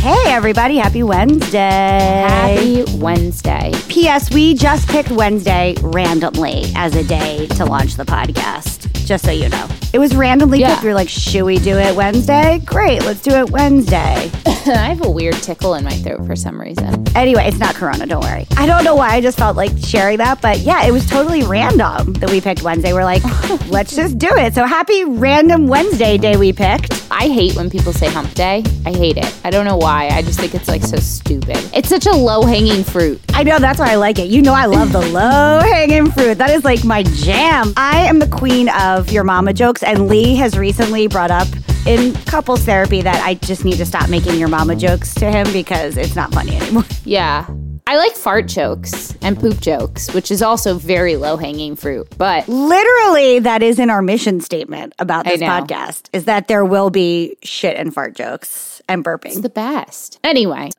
Hey, everybody, happy Wednesday. Happy Wednesday. P.S. We just picked Wednesday randomly as a day to launch the podcast, just so you know. It was randomly Yeah. picked. We were like, should we do it Wednesday? Great, let's do it Wednesday. I have a weird tickle in my throat for some reason. Anyway, it's not Corona, don't worry. I don't know why I just felt like sharing that, but yeah, it was totally random that we picked Wednesday. We're like, let's just do it. So happy random Wednesday day we picked. I hate when people say hump day. I hate it. I don't know why. I just think it's like so stupid. It's such a low hanging fruit. I know that's why I like it. You know I love the low hanging fruit. That is like my jam. I am the queen of your mama jokes, and Lee has recently brought up in couples therapy that I just need to stop making your mama jokes to him because it's not funny anymore. Yeah. I like fart jokes and poop jokes, which is also very low hanging fruit. But Literally, that is in our mission statement about this podcast is that there will be shit and fart jokes and burping. It's the best. Anyway,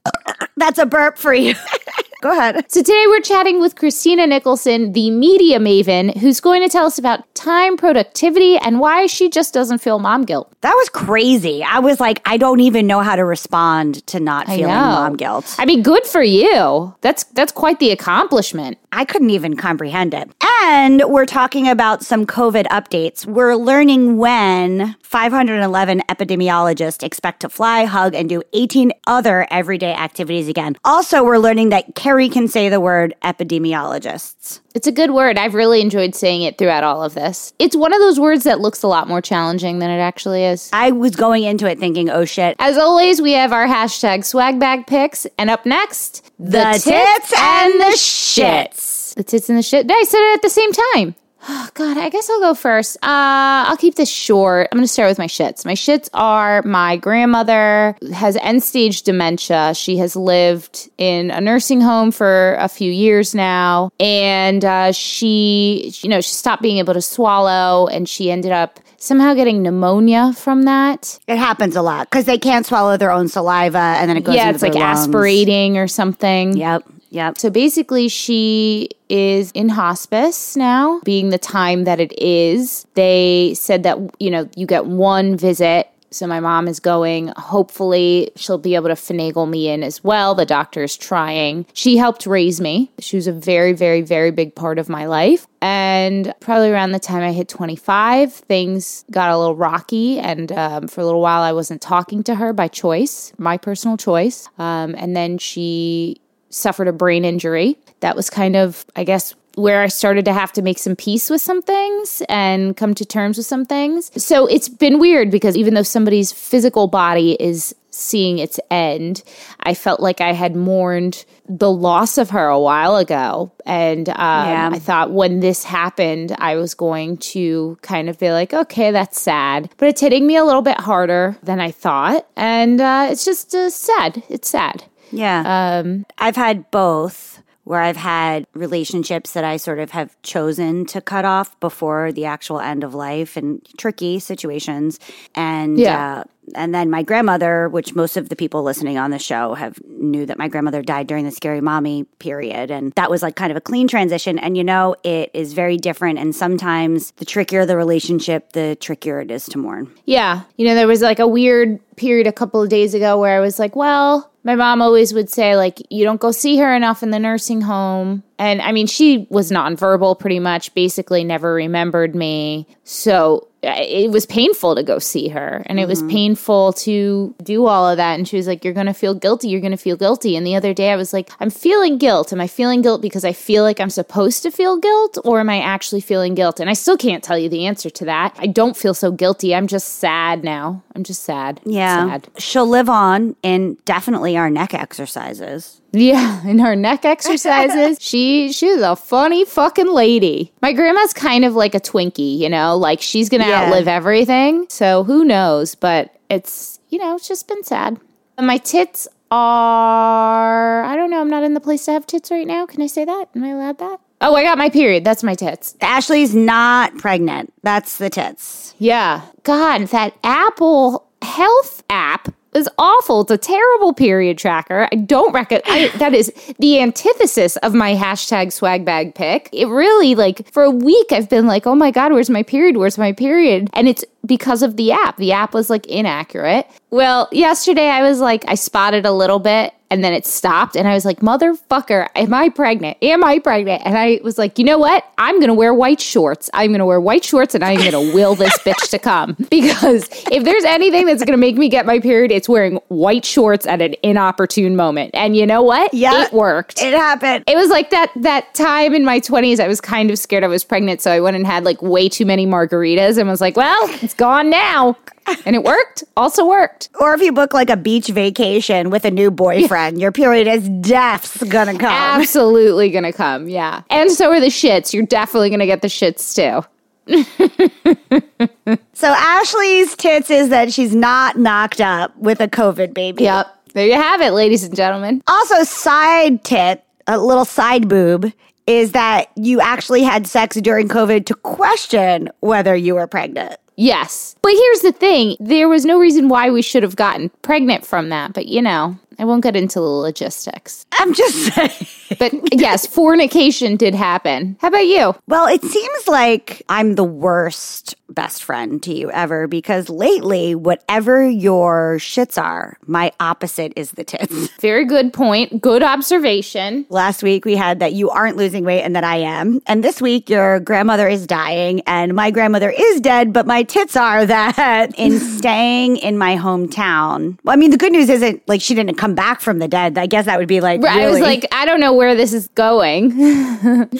That's a burp for you. Go ahead. so today we're chatting with Christina Nicholson, the media maven, who's going to tell us about time productivity and why she just doesn't feel mom guilt. That was crazy. I was like, I don't even know how to respond to not I feeling know. mom guilt. I mean, good for you. That's that's quite the accomplishment. I couldn't even comprehend it. And we're talking about some COVID updates. We're learning when 511 epidemiologists expect to fly, hug, and do 18 other everyday activities again. Also, we're learning that Carrie can say the word epidemiologists. It's a good word. I've really enjoyed saying it throughout all of this. It's one of those words that looks a lot more challenging than it actually is. I was going into it thinking, oh shit. As always, we have our hashtag swag bag picks. And up next, The tits and the shits. The tits and the shit. I said it at the same time. Oh, God, I guess I'll go first. Uh, I'll keep this short. I'm going to start with my shits. My shits are my grandmother has end stage dementia. She has lived in a nursing home for a few years now. And uh, she, you know, she stopped being able to swallow and she ended up somehow getting pneumonia from that. It happens a lot because they can't swallow their own saliva and then it goes yeah, into it's like lungs. aspirating or something. Yep, yep. So basically, she is in hospice now, being the time that it is. They said that, you know, you get one visit. So my mom is going. Hopefully, she'll be able to finagle me in as well. The doctor is trying. She helped raise me. She was a very, very, very big part of my life. And probably around the time I hit 25, things got a little rocky. And um, for a little while, I wasn't talking to her by choice, my personal choice. Um, and then she suffered a brain injury. That was kind of, I guess, where I started to have to make some peace with some things and come to terms with some things. So it's been weird because even though somebody's physical body is seeing its end, I felt like I had mourned the loss of her a while ago. And um, Yeah. I thought when this happened, I was going to kind of be like, okay, that's sad. But it's hitting me a little bit harder than I thought. And uh, it's just uh, sad. It's sad. Yeah. Um, I've had both where I've had relationships that I sort of have chosen to cut off before the actual end of life and tricky situations. And Yeah. uh, and then my grandmother, which most of the people listening on the show have knew that my grandmother died during the scary mommy period. And that was like kind of a clean transition. And you know, it is very different. And sometimes the trickier the relationship, the trickier it is to mourn. Yeah. You know, there was like a weird period a couple of days ago where I was like, well, my mom always would say, like, you don't go see her enough in the nursing home. And I mean, she was nonverbal pretty much, basically never remembered me. So uh, it was painful to go see her and it was painful to do all of that. And she was like, You're going to feel guilty. You're going to feel guilty. And the other day I was like, I'm feeling guilt. Am I feeling guilt because I feel like I'm supposed to feel guilt or am I actually feeling guilt? And I still can't tell you the answer to that. I don't feel so guilty. I'm just sad now. I'm just sad. Yeah. Sad. She'll live on in definitely our neck exercises. Yeah, in her neck exercises, she she's a funny fucking lady. My grandma's kind of like a Twinkie, you know, like she's gonna Yeah. outlive everything. So who knows? But it's you know, it's just been sad. And my tits are I don't know, I'm not in the place to have tits right now. Can I say that? Am I allowed that? Oh, I got my period. That's my tits. Ashley's not pregnant. That's the tits. Yeah. God, that apple health app is awful. It's a terrible period tracker. I don't recommend. That is the antithesis of my hashtag swag bag pick. It really like for a week I've been like, oh my god, where's my period? Where's my period? And it's because of the app. The app was like inaccurate. Well, yesterday I was like, I spotted a little bit and then it stopped and I was like, motherfucker, am I pregnant? Am I pregnant? And I was like, you know what? I'm going to wear white shorts. I'm going to wear white shorts and I'm going to will this bitch to come because if there's anything that's going to make me get my period, it's wearing white shorts at an inopportune moment. And you know what? Yeah. It worked. It happened. It was like that that time in my 20s I was kind of scared I was pregnant so I went and had like way too many margaritas and was like, well, it's gone now. And it worked. Also worked. Or if you book like a beach vacation with a new boyfriend, your period is death's gonna come. Absolutely going to come. Yeah. And so are the shits. You're definitely going to get the shits too. So Ashley's tits is that she's not knocked up with a COVID baby. Yep. There you have it, ladies and gentlemen. Also, side tit, a little side boob, is that you actually had sex during COVID to question whether you were pregnant. Yes. But here's the thing there was no reason why we should have gotten pregnant from that. But you know, I won't get into the logistics. I'm just saying. But yes, fornication did happen. How about you? Well, it seems like I'm the worst best friend to you ever because lately, whatever your shits are, my opposite is the tits. Very good point. Good observation. Last week we had that you aren't losing weight and that I am. And this week your grandmother is dying and my grandmother is dead, but my tits are that in staying in my hometown. Well, I mean, the good news isn't like she didn't come back from the dead. I guess that would be like, I was like, I don't know where this is going.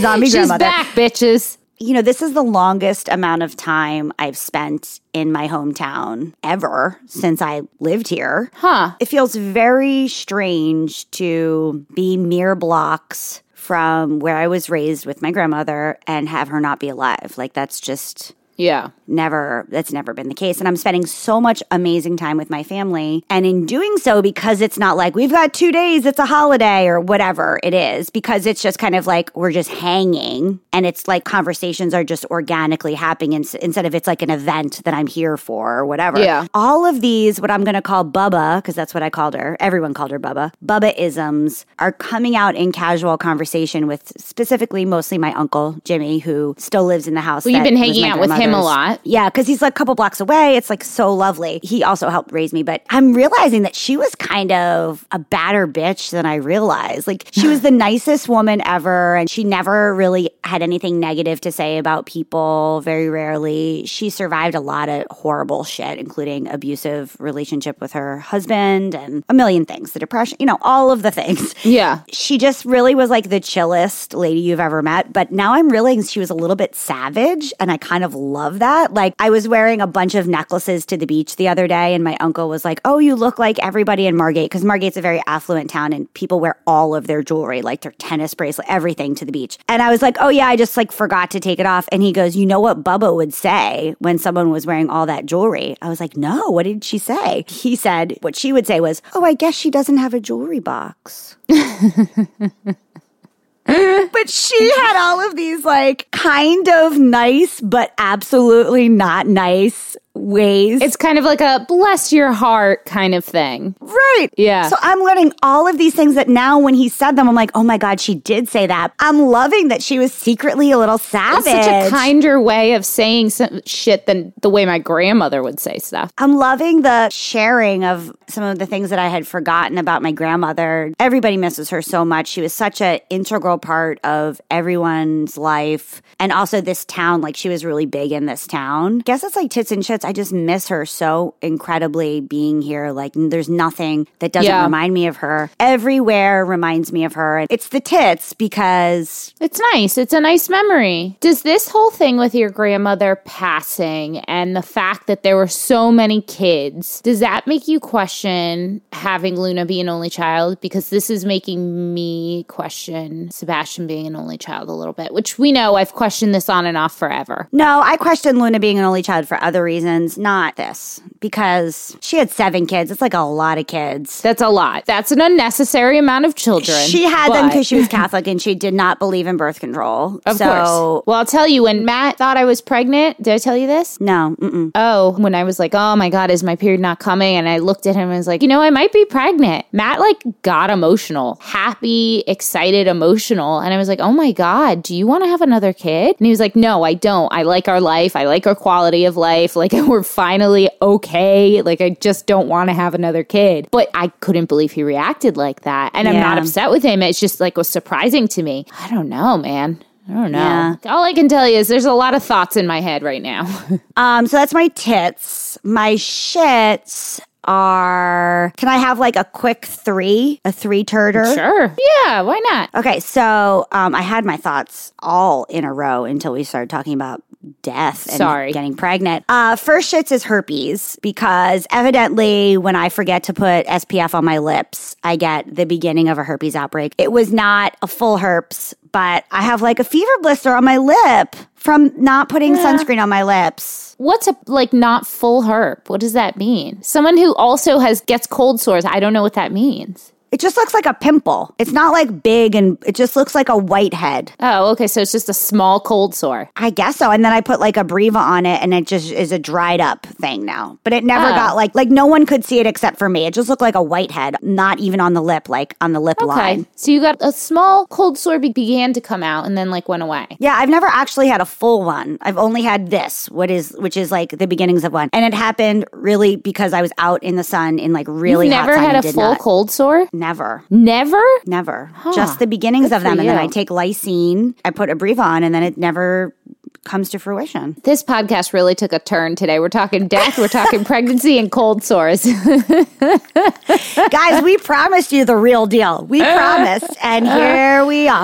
zombie She's grandmother. back, bitches. You know, this is the longest amount of time I've spent in my hometown ever since I lived here. Huh. It feels very strange to be mere blocks from where I was raised with my grandmother and have her not be alive. Like, that's just Yeah. never that's never been the case and i'm spending so much amazing time with my family and in doing so because it's not like we've got two days it's a holiday or whatever it is because it's just kind of like we're just hanging and it's like conversations are just organically happening ins- instead of it's like an event that i'm here for or whatever Yeah. all of these what i'm going to call bubba because that's what i called her everyone called her bubba bubba isms are coming out in casual conversation with specifically mostly my uncle jimmy who still lives in the house Well, you've been hanging out with him a lot. Yeah, because he's like a couple blocks away. It's like so lovely. He also helped raise me, but I'm realizing that she was kind of a badder bitch than I realized. Like she was the nicest woman ever, and she never really had anything negative to say about people. Very rarely. She survived a lot of horrible shit, including abusive relationship with her husband and a million things. The depression, you know, all of the things Yeah. she just really was like the chillest lady you've ever met. But now I'm realizing she was a little bit savage, and I kind of love that. Like, I was wearing a bunch of necklaces to the beach the other day, and my uncle was like, Oh, you look like everybody in Margate, because Margate's a very affluent town, and people wear all of their jewelry, like their tennis bracelet, everything to the beach. And I was like, Oh, yeah, I just like forgot to take it off. And he goes, You know what Bubba would say when someone was wearing all that jewelry? I was like, No, what did she say? He said, What she would say was, Oh, I guess she doesn't have a jewelry box. But she had all of these like kind of nice, but absolutely not nice ways. It's kind of like a bless your heart kind of thing. right. Yeah. So I'm learning all of these things that now when he said them, I'm like, oh my God, she did say that. I'm loving that she was secretly a little savage. It's such a kinder way of saying some shit than the way my grandmother would say stuff. I'm loving the sharing of some of the things that I had forgotten about my grandmother. Everybody misses her so much. She was such an integral part of everyone's life. And also this town, like she was really big in this town. Guess it's like tits and shits. I just miss her so incredibly being here. Like there's nothing that doesn't Yeah. remind me of her. Everywhere reminds me of her. And it's the tits because It's nice. It's a nice memory. Does this whole thing with your grandmother passing and the fact that there were so many kids, does that make you question having Luna be an only child? Because this is making me question Sebastian being an only child a little bit, which we know I've questioned this on and off forever. No, I question Luna being an only child for other reasons. Not this, because she had seven kids. It's like a lot of kids. That's a lot. That's an unnecessary amount of children. She had them because she was Catholic and she did not believe in birth control. Of so, course. Well, I'll tell you, when Matt thought I was pregnant, did I tell you this? No, mm-mm. Oh, when I was like, oh my God, is my period not coming? And I looked at him and was like, you know, I might be pregnant. Matt like got emotional, happy, excited, emotional. And I was like, oh my God, do you want to have another kid? And he was like, no, I don't. I like our life. I like our quality of life. Like we're finally okay. Like I just don't want to have another kid. But I couldn't believe he reacted like that. And I'm not upset with him. It's just like was surprising to me. I don't know, man. I don't know. Yeah. All I can tell you is there's a lot of thoughts in my head right now. Um, so that's my tits. My shits are. Can I have like a quick three? A three turder? sure. Yeah, why not? Okay, so um, I had my thoughts all in a row until we started talking about death and Sorry. getting pregnant. Uh, first shits is herpes because evidently when I forget to put SPF on my lips, I get the beginning of a herpes outbreak. It was not a full herpes, but I have like a fever blister on my lip from not putting sunscreen on my lips. What's a like not full herp? What does that mean? Someone who also has gets cold sores. I don't know what that means. It just looks like a pimple. It's not like big and it just looks like a whitehead. Oh, okay. So it's just a small cold sore. I guess so. And then I put like Abreva on it and it just is a dried up thing now. But it never Oh. got like like no one could see it except for me. It just looked like a whitehead, not even on the lip, like on the lip Okay. line. So you got a small cold sore be- began to come out and then like went away. Yeah, I've never actually had a full one. I've only had this, what is which is like the beginnings of one. And it happened really because I was out in the sun in like really You've never had a full not- cold sore? Never. Never? Never. Just the beginnings Good of them. And then. I take lysine, I put Abreva on, and then it never comes to fruition. This podcast really took a turn today. We're talking death, we're talking pregnancy and cold sores. Guys, we promised you the real deal. We promised. And here we are.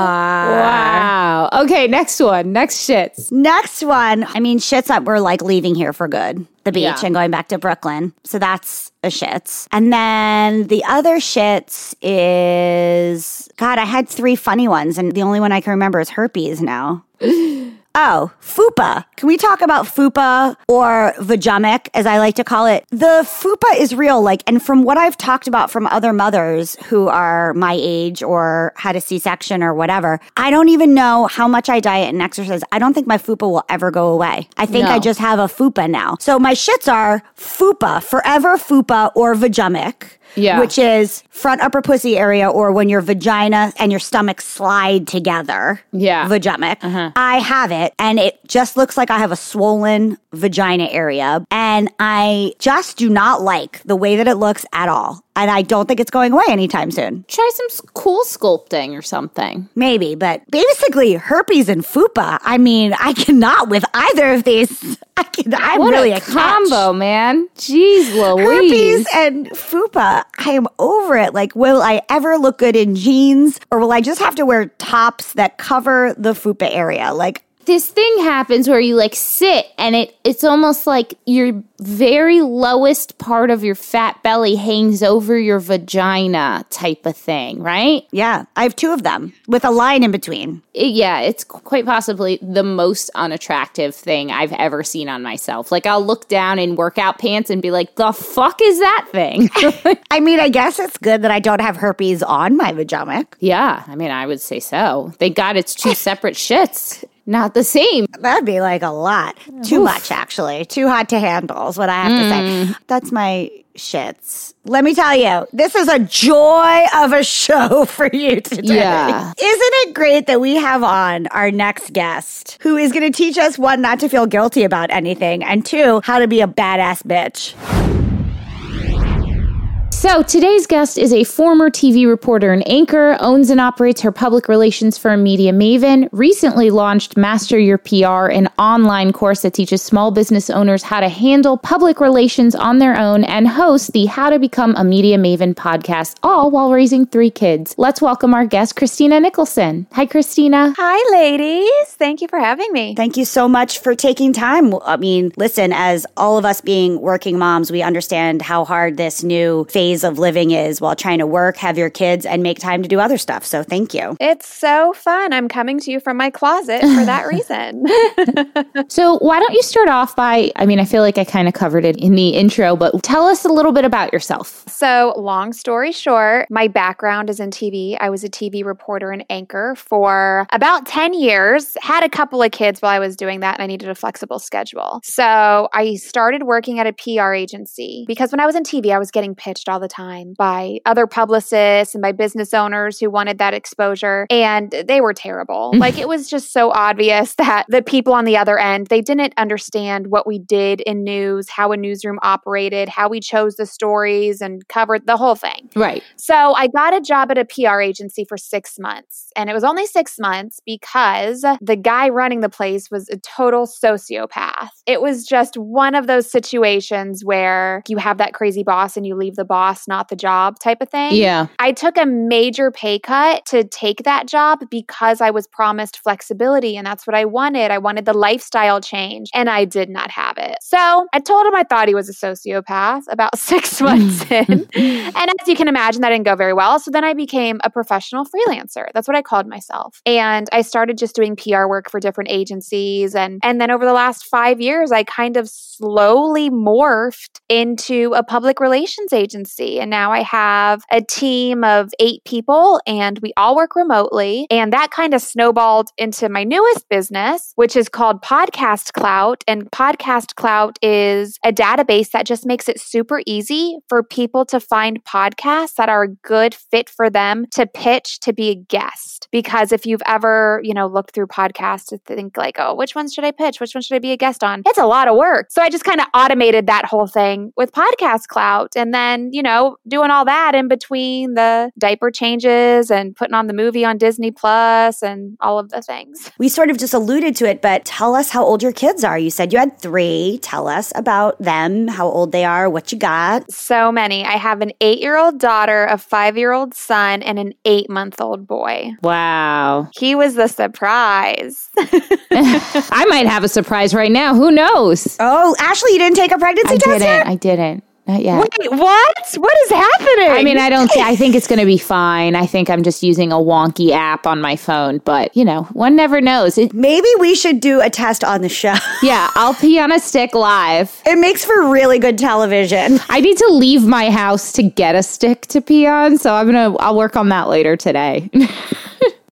wow. Okay, next one. Next shits. Next one. I mean, shits that we're like leaving here for good, the beach, Yeah. and going back to Brooklyn. So that's a shits. And then the other shits is God, I had three funny ones, and the only one I can remember is herpes now. Oh, fupa. Can we talk about fupa or vajumic, as I like to call it? The fupa is real. Like, and from what I've talked about from other mothers who are my age or had a C section or whatever, I don't even know how much I diet and exercise. I don't think my fupa will ever go away. I think I just have a fupa now. So my shits are fupa, forever fupa or vajumic. Yeah. Which is front upper pussy area or when your vagina and your stomach slide together Yeah. vajumic. Uh-huh. I have it and it just looks like I have a swollen vagina area. And I just do not like the way that it looks at all. And I don't think it's going away anytime soon. Try some CoolSculpting or something. Maybe, but basically herpes and fupa. I mean, I cannot with either of these. I can. I'm What really a, a, catch. combo, man. Jeez Louise. Herpes and fupa. I am over it. Like, will I ever look good in jeans or will I just have to wear tops that cover the fupa area? Like, this thing happens where you like sit and it it's almost like your very lowest part of your fat belly hangs over your vagina type of thing, right? yeah, I have two of them with a line in between. It- yeah, it's quite possibly the most unattractive thing I've ever seen on myself. Like I'll look down in workout pants and be like, "The fuck is that thing?" I mean, I guess it's good that I don't have herpes on my vagina. yeah, I mean, I would say so. Thank God it's two separate shits, not the same. That'd be like a lot. Too much, actually. Too hot to handle is what I have to say. Mm. That's my shits. Let me tell you, this is a joy of a show for you today. Yeah. Isn't it great that we have on our next guest who is going to teach us one, not to feel guilty about anything, and two, how to be a badass bitch? So, today's guest is a former TV reporter and anchor, owns and operates her public relations firm Media Maven, recently launched Master Your PR, an online course that teaches small business owners how to handle public relations on their own, and hosts the How to Become a Media Maven podcast, all while raising three kids. Let's welcome our guest, Christina Nicholson. Hi, Christina. Hi, ladies. Thank you for having me. Thank you so much for taking time. I mean, listen, as all of us being working moms, we understand how hard this new phase ways of living is while trying to work, have your kids, and make time to do other stuff. So thank you. It's so fun. I'm coming to you from my closet for that reason. so, why don't you start off by? I mean, I feel like I kind of covered it in the intro, but tell us a little bit about yourself. So, long story short, my background is in TV. I was a TV reporter and anchor for about 10 years, had a couple of kids while I was doing that, and I needed a flexible schedule. So, I started working at a PR agency because when I was in TV, I was getting pitched all the time by other publicists and by business owners who wanted that exposure, and they were terrible. Mm-hmm. like, it was just so obvious that the people on the other end, they didn't understand what we did in news, how a newsroom operated, how we chose the stories and covered the whole thing. Right. So I got a job at a PR agency for six months. And it was only six months because the guy running the place was a total sociopath. It was just one of those situations where you have that crazy boss and you leave the boss, not the job type of thing. Yeah. I took a major pay cut to take that job because I was promised flexibility and that's what I wanted. I wanted the lifestyle change and I did not have it. So I told him I thought he was a sociopath about six months in. And as you can imagine, that didn't go very well. So then I became a professional freelancer. That's what I called myself. And I started just doing PR work for different agencies. And, and then over the last five years, I kind of slowly morphed into a public relations agency. And now I have a team of eight people and we all work remotely. And that kind of snowballed into my newest business, which is called Podcast Clout. And Podcast Clout is a database that just makes it super easy for people to find podcasts that are a good fit for them to pitch to be a guest. Because if you've ever, you know, looked through podcasts to think like, oh, which ones should I pitch? Which one should I be a guest on? It's a lot of work. So I just kind of automated that whole thing with Podcast Clout. And then, you know, doing all that in between the diaper changes and putting on the movie on Disney Plus and all of the things. We sort of just alluded to it, but tell us how old your kids are. You said you had three. Tell us about them, how old they are, what you got. So many. I have an eight year old daughter, a five year old son, and an eight month old boy. Wow. He was the surprise. I might have a surprise right now. Who knows? Oh, Ashley, you didn't take a pregnancy test? I test didn't. yet? I didn't. Not yet. Wait, what? What is happening? I mean, I don't. Th- I think it's going to be fine. I think I'm just using a wonky app on my phone, but you know, one never knows. It, Maybe we should do a test on the show. yeah, I'll pee on a stick live. It makes for really good television. I need to leave my house to get a stick to pee on, so I'm gonna. I'll work on that later today.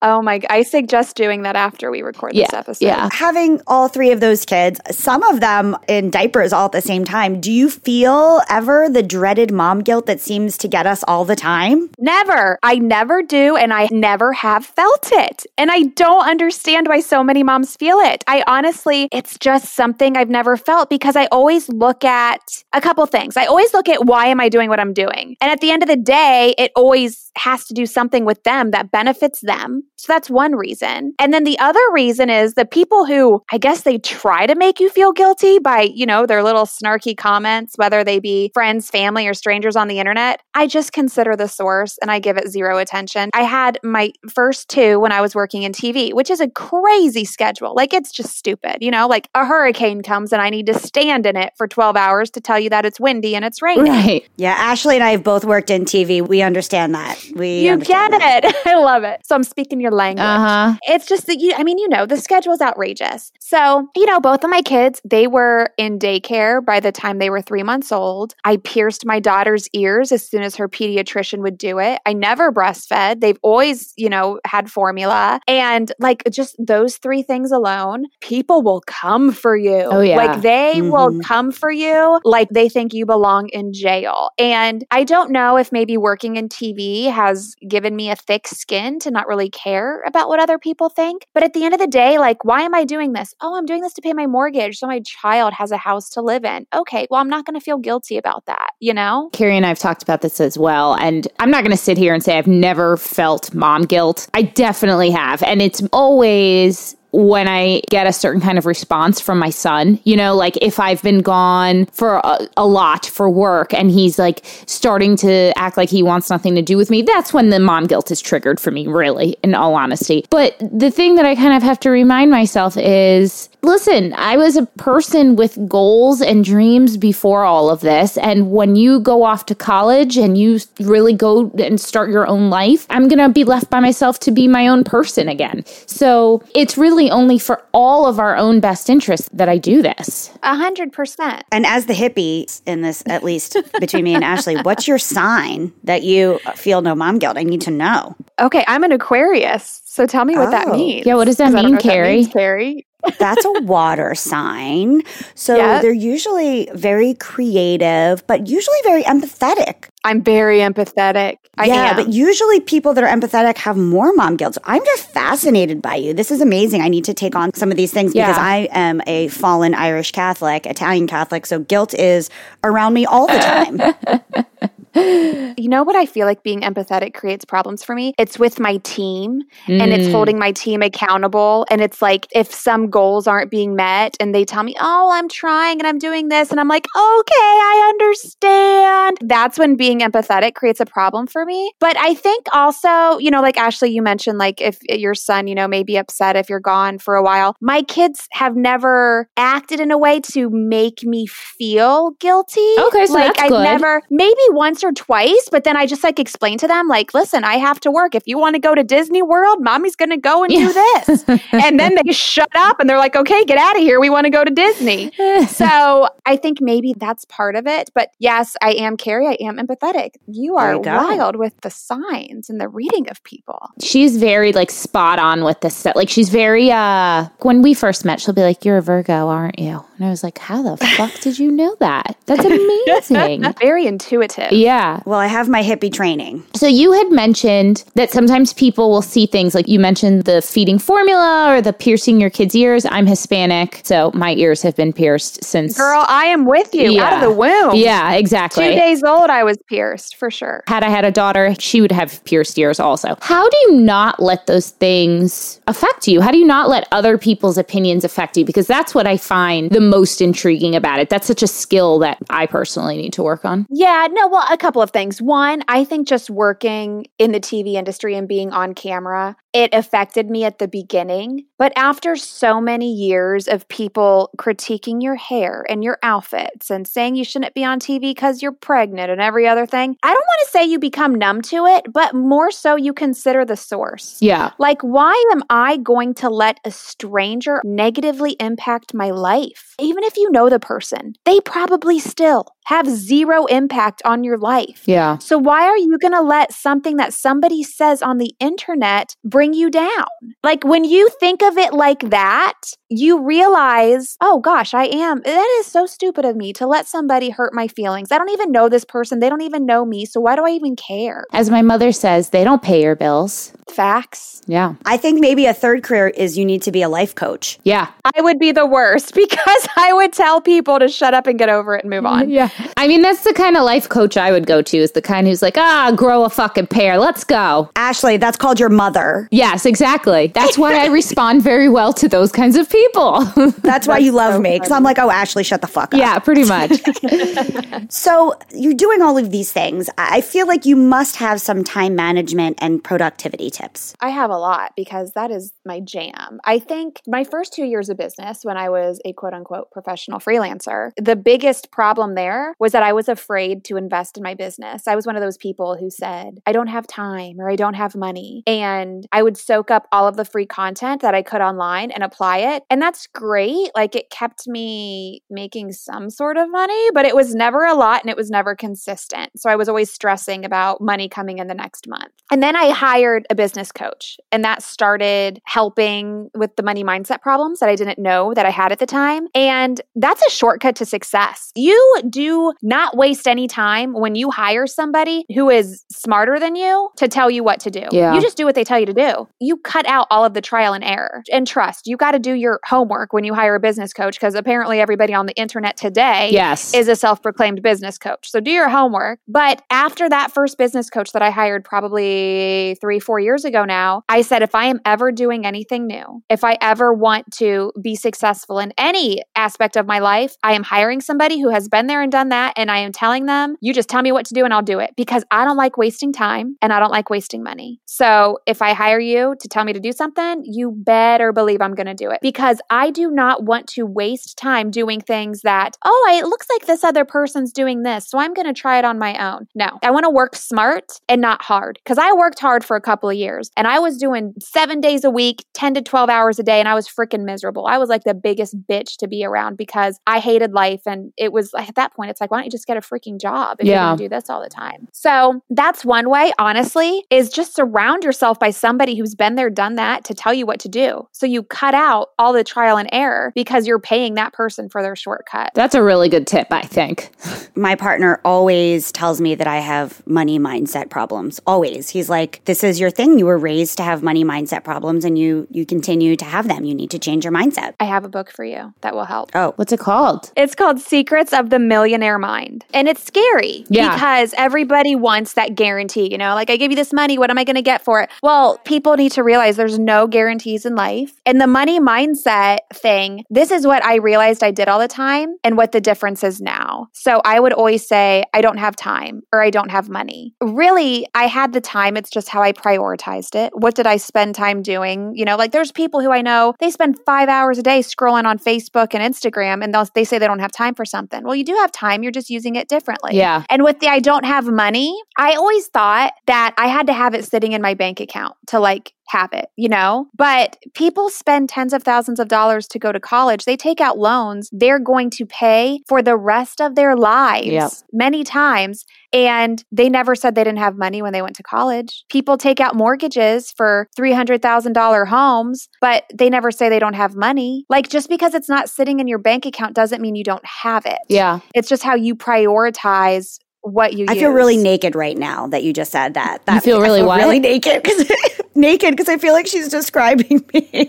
Oh my! I suggest doing that after we record this episode. yeah. Having all three of those kids, some of them in diapers all at the same time, do you feel ever the dreaded mom guilt that seems to get us all the time? Never. I never do, and I never have felt it. And I don't understand why so many moms feel it. I honestly, it's just something I've never felt because I always look at a couple things. I always look at why am I doing what I'm doing? And at the end of the day, it always has to do something with them that benefits them. So that's one reason. And then the other reason is the people who I guess they try to make you feel guilty by, you know, their little snarky comments, whether they be friends, family, or strangers on the internet. I just consider the source and I give it zero attention. I had my first two when I was working in TV, which is a crazy schedule. Like it's just stupid. You know, like a hurricane comes and I need to stand in it for 12 hours to tell you that it's windy and it's raining. right. Yeah, Ashley and I have both worked in TV. We understand that. We You get that. it. I love it. So I'm speaking your language. Uh huh. It's just that you, I mean, you know, the schedule is outrageous. So, you know, both of my kids, they were in daycare by the time they were three months old. I pierced my daughter's ears as soon as her pediatrician would do it. I never breastfed. They've always, you know, had formula. And like just those three things alone, people will come for you. Oh, yeah. Like they will Mhm. come for you like they think you belong in jail. And I don't know if maybe working in TV has given me a thick skin to not really care about what other people think. But at the end of the day, like, why am I doing this? Oh, I'm doing this to pay my mortgage so my child has a house to live in. Okay, well, I'm not going to feel guilty about that, you know? Carrie and I have talked about this as well. And I'm not going to sit here and say I've never felt mom guilt. I definitely have. And it's always when I get a certain kind of response from my son, you know, like if I've been gone for a, a, lot for work and he's like starting to act like he wants nothing to do with me, that's when the mom guilt is triggered for me, really, in all honesty. But the thing that I kind of have to remind myself is listen, I was a person with goals and dreams before all of this. And when you go off to college and you really go and start your own life, I'm going to be left by myself to be my own person again. So it's really only for all of our own best interests that I do this. A hundred percent. And as the hippie in this, at least between me and Ashley, what's your sign that you feel no mom guilt? I need to know. Okay, I'm an Aquarius. So tell me what that Oh. means. Yeah, what does that mean, know what that Carrie? means, Carrie? That's a water sign. So Yep. they're usually very creative, but usually very empathetic. I'm very empathetic. I yeah, am. but usually people that are empathetic have more mom guilt. So I'm just fascinated by you. This is amazing. I need to take on some of these things because I am a fallen Irish Catholic, Italian Catholic. So guilt is around me all the time. You know what I feel like being empathetic creates problems for me? It's with my team and it's Mm. holding my team accountable. And it's like if some goals aren't being met and they tell me, oh, I'm trying and I'm doing this. And I'm like, okay, I understand. That's when being empathetic creates a problem for me. But I think also, you know, like Ashley, you mentioned, like if your son, you know, may be upset if you're gone for a while. My kids have never acted in a way to make me feel guilty. Okay, so like that's I've good. never maybe once or twice, but then I just like explain to them, like, listen, I have to work. If you want to go to Disney World, mommy's gonna go and do this. and then they shut up and they're like, okay, get out of here. We want to go to Disney. so I think maybe that's part of it. But yes, I am Carrie. I am empathetic. You are you wild with the signs and the reading of people. she's very like spot on with this stuff. Like she's very uh when we first met, she'll be like, You're a Virgo, aren't you? And I was like, How the fuck did you know that? That's amazing. Very intuitive. yeah. Well, I have my hippie training. So you had mentioned that sometimes people will see things like you mentioned the feeding formula or the piercing your kids' ears. I'm Hispanic, so my ears have been pierced since Girl, I am with you out of the womb. Yeah, exactly. Two days old, I was pierced for sure. had I had a daughter, she would have pierced ears also. How do you not let those things affect you? How do you not let other people's opinions affect you? Because that's what I find the most intriguing about it. That's such a skill that I personally need to work on. Yeah, no, well, a couple of things. One, I think just working in the TV industry and being on camera, it affected me at the beginning. But after so many years of people critiquing your hair and your outfits and saying you shouldn't be on TV because you're pregnant and every other thing, I don't want to say you become numb to it, but more so you consider the source. Yeah. Like, why am I going to let a stranger negatively impact my life? Even if you know the person, they probably still have zero impact on your life. Yeah. So, why are you going to let something that somebody says on the internet bring you down? Like, when you think of it like that, you realize, oh gosh, I am. That is so stupid of me to let somebody hurt my feelings. I don't even know this person. They don't even know me. So, why do I even care? As my mother says, they don't pay your bills. Facts. Yeah. I think maybe a third career is you need to be a life coach. Yeah. I would be the worst because I would tell people to shut up and get over it and move on. Yeah. I mean, that's the kind of life coach I would go to, is the kind who's like, ah, grow a fucking pair. Let's go. Ashley, that's called your mother. Yes, exactly. That's why I respond very well to those kinds of people. That's why you love me because I'm like, oh, Ashley, shut the fuck up. yeah, pretty much. So you're doing all of these things. I I feel like you must have some time management and productivity tips. I have a lot because that is my jam. I think my first two years of business, when I was a quote unquote professional freelancer, the biggest problem there was that I was afraid to invest in my business. I was one of those people who said, I don't have time or I don't have money. And I would soak up all of the free content that I could online and apply it. And that's great. Like it kept me making some sort of money, but it was never a lot and it was never consistent. So I was always stressing about money coming in the next month. And then I hired a business coach, and that started helping with the money mindset problems that I didn't know that I had at the time. And that's a shortcut to success. You do not waste any time when you hire somebody who is smarter than you to tell you what to do. Yeah. You just do what they tell you to do. You cut out all of the trial and error and trust. You got to do your homework when you hire a business coach because apparently everybody on the internet today yes. is a self proclaimed business coach. So do your homework. But after that first business coach that I hired probably three, four years ago now, I said, if I am ever doing anything new, if I ever want to be successful in any aspect of my life, I am hiring somebody who has been there and done done that and I am telling them, you just tell me what to do and I'll do it because I don't like wasting time and I don't like wasting money. So if I hire you to tell me to do something, you better believe I'm going to do it because I do not want to waste time doing things that, oh, it looks like this other person's doing this. So I'm going to try it on my own. No, I want to work smart and not hard because I worked hard for a couple of years and I was doing seven days a week, 10 to 12 hours a day, and I was freaking miserable. I was like the biggest bitch to be around because I hated life. And it was at that point, it's like, why don't you just get a freaking job if Yeah. you're going to do this all the time? So that's one way, honestly, is just surround yourself by somebody who's been there, done that to tell you what to do. So you cut out all the trial and error because you're paying that person for their shortcut. That's a really good tip, I think. My partner always tells me that I have money mindset problems. Always. He's like, this is your thing. You were raised to have money mindset problems and you you continue to have them. You need to change your mindset. I have a book for you that will help. Oh, What's it called? It's called Secrets of the Millionaire Mind. And it's scary Yeah. because everybody wants that guarantee, you know, like I give you this money, what am I going to get for it? Well, people need to realize there's no guarantees in life. And the money mindset thing, this is what I realized I did all the time and what the difference is now. So I would always say, I don't have time or I don't have money. Really, I had the time. It's just how I prioritized it. What did I spend time doing? You know, like there's people who I know, they spend five hours a day scrolling on Facebook and Instagram and they'll, they say they don't have time for something. Well, you do have time. You're just using it differently. Yeah. And with the I don't have money, I always thought that I had to have it sitting in my bank account to like have it, you know? But people spend tens of thousands of dollars to go to college. They take out loans. They're going to pay for the rest of their lives Yep. many times. And they never said they didn't have money when they went to college. People take out mortgages for $300,000 homes, but they never say they don't have money. Like just because it's not sitting in your bank account doesn't mean you don't have it. Yeah. It's just how you prioritize what you I use. feel really naked right now that you just said that. that feel I really what? Really naked because naked because I feel like she's describing me.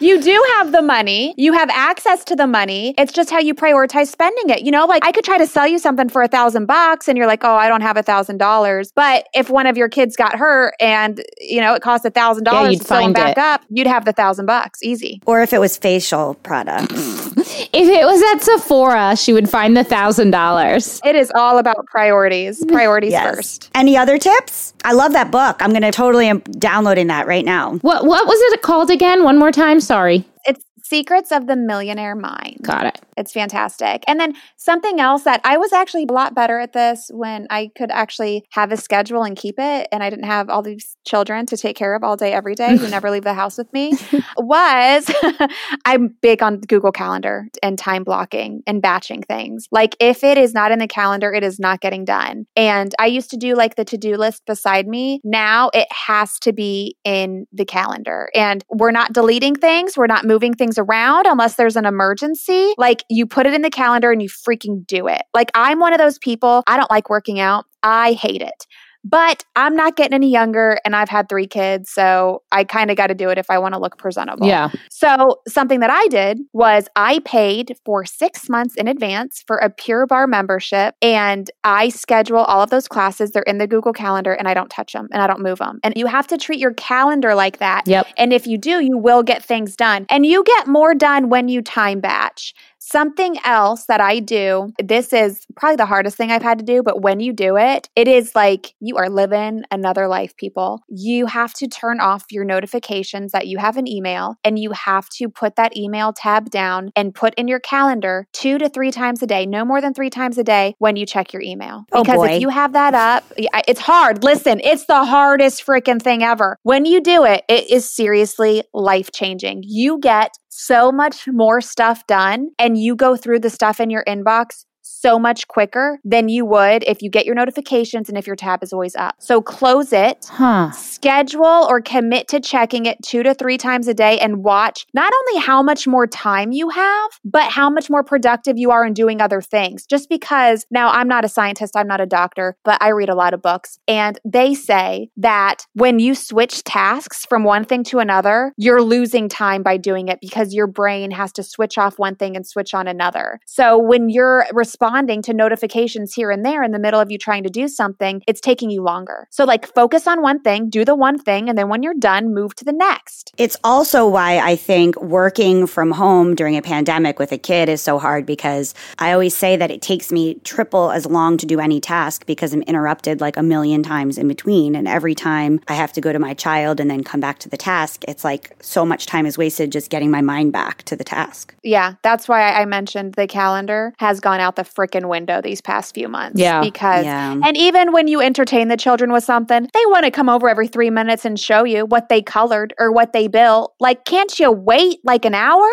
You do have the money. You have access to the money. It's just how you prioritize spending it. You know, like I could try to sell you something for a thousand bucks and you're like, oh, I don't have a thousand dollars. But if one of your kids got hurt and, you know, it cost a thousand dollars to sew them find back it. up, you'd have the thousand bucks. Easy. or if it was facial products. If it was at Sephora, she would find the thousand dollars. It is all about priorities. Priorities Yes. first. Any other tips? I love that book. I'm going to totally um, am downloading that right now. What what was it called again? One more time. Sorry. It's Secrets of the Millionaire Mind. Got it. It's fantastic. And then something else that I was actually a lot better at this when I could actually have a schedule and keep it, and I didn't have all these children to take care of all day, every day who never leave the house with me. was I'm big on Google Calendar and time blocking and batching things. Like if it is not in the calendar, it is not getting done. And I used to do like the to do list beside me. Now it has to be in the calendar. And we're not deleting things, we're not moving things around unless there's an emergency. Like you put it in the calendar and you freaking do it. Like I'm one of those people, I don't like working out, I hate it. But I'm not getting any younger and I've had three kids. So I kind of got to do it if I want to look presentable. Yeah. So, something that I did was I paid for six months in advance for a Pure Barre membership and I schedule all of those classes. They're in the Google Calendar and I don't touch them and I don't move them. And you have to treat your calendar like that. Yep. And if you do, you will get things done. And you get more done when you time batch. Something else that I do, this is probably the hardest thing I've had to do, but when you do it, it is like you are living another life, people. You have to turn off your notifications that you have an email and you have to put that email tab down and put in your calendar two to three times a day, no more than three times a day when you check your email. Oh, Because boy. if you have that up, it's hard. Listen, it's the hardest freaking thing ever. When you do it, it is seriously life changing. You get so much more stuff done and you go through the stuff in your inbox so much quicker than you would if you get your notifications and if your tab is always up. So close it. Huh. Schedule or commit to checking it two to three times a day and watch not only how much more time you have, but how much more productive you are in doing other things. Just because now I'm not a scientist, I'm not a doctor, but I read a lot of books and they say that when you switch tasks from one thing to another, you're losing time by doing it because your brain has to switch off one thing and switch on another. So when you're responding to notifications here and there in the middle of you trying to do something, it's taking you longer. So, like, focus on one thing, do the one thing, and then when you're done, move to the next. It's also why I think working from home during a pandemic with a kid is so hard because I always say that it takes me triple as long to do any task because I'm interrupted like a million times in between. And every time I have to go to my child and then come back to the task, it's like so much time is wasted just getting my mind back to the task. Yeah, that's why I mentioned the calendar has gone out the freaking window these past few months. Yeah. Because, Yeah. and even when you entertain the children with something, they want to come over every three minutes and show you what they colored or what they built. Like, can't you wait like an hour?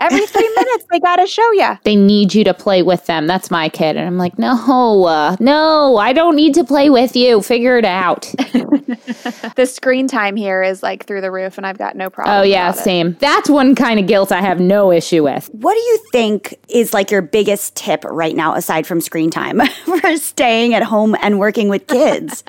Every three minutes, they got to show you. They need you to play with them. That's my kid. And I'm like, no, uh, no, I don't need to play with you. Figure it out. The screen time here is like through the roof, and I've got no problem. oh, yeah, about it. same. That's one kind of guilt I have no issue with. What do you think is like your biggest tip right now, aside from screen time, for staying at home and working with kids?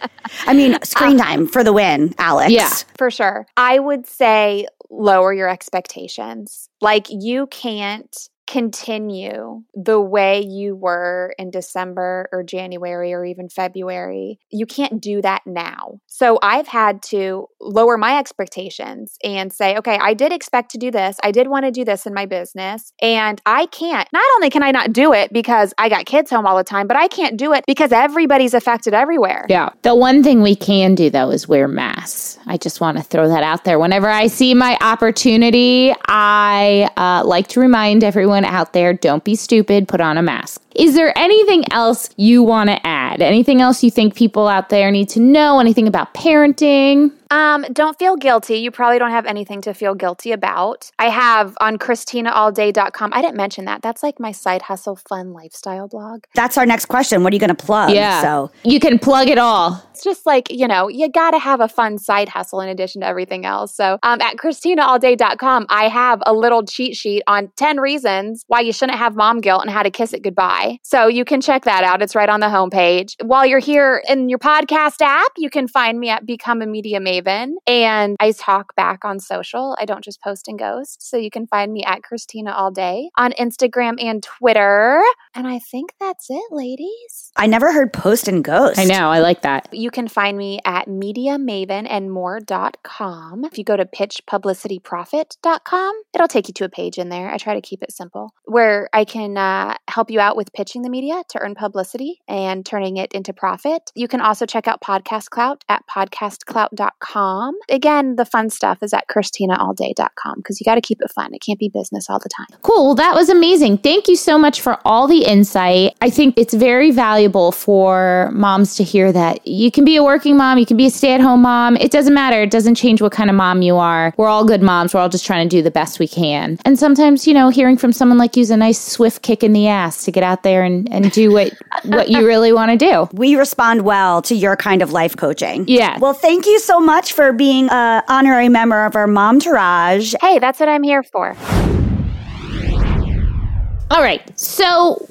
I mean, screen time for the win, Alex. Yeah. For sure. I would say lower your expectations. Like you can't continue the way you were in December or January or even February. You can't do that now. So I've had to lower my expectations and say, okay, I did expect to do this. I did want to do this in my business. And I can't. Not only can I not do it because I got kids home all the time, but I can't do it because everybody's affected everywhere. Yeah. The one thing we can do, though, is wear masks. I just want to throw that out there. Whenever I see my opportunity, I uh, like to remind everyone out there don't be stupid, put on a mask. Is there anything else you want to add? Anything else you think people out there need to know? Anything about parenting? Um, don't feel guilty. You probably don't have anything to feel guilty about. I have on ChristinaAllDay.com. I didn't mention that. That's like my side hustle fun lifestyle blog. That's our next question. What are you going to plug? Yeah. So You can plug it all. It's just like, you know, you got to have a fun side hustle in addition to everything else. So um, at ChristinaAllDay.com, I have a little cheat sheet on 10 reasons why you shouldn't have mom guilt and how to kiss it goodbye. So you can check that out. It's right on the homepage. While you're here in your podcast app, you can find me at Become a Media Maven. And I talk back on social. I don't just post and ghost. So you can find me at Christina All Day on Instagram and Twitter. And I think that's it, ladies. I never heard post and ghost. I know. I like that. You can find me at mediamavenandmore.com. If you go to pitchpublicityprofit.com, it'll take you to a page in there. I try to keep it simple where I can uh, help you out with pitching the media to earn publicity and turning it into profit. You can also check out Podcast Clout at podcastclout.com. Again, the fun stuff is at christinaallday.com because you got to keep it fun. It can't be business all the time. Cool. Well, that was amazing. Thank you so much for all the insight. I think it's very valuable for moms to hear that you can be a working mom, you can be a stay at home mom. It doesn't matter. It doesn't change what kind of mom you are. We're all good moms. We're all just trying to do the best we can. And sometimes, you know, hearing from someone like you is a nice swift kick in the ass to get out there and, and do what, what you really want to do. We respond well to your kind of life coaching. Yeah. Well, thank you so much for being an honorary member of our Mom Tourage. Hey, that's what I'm here for. All right. So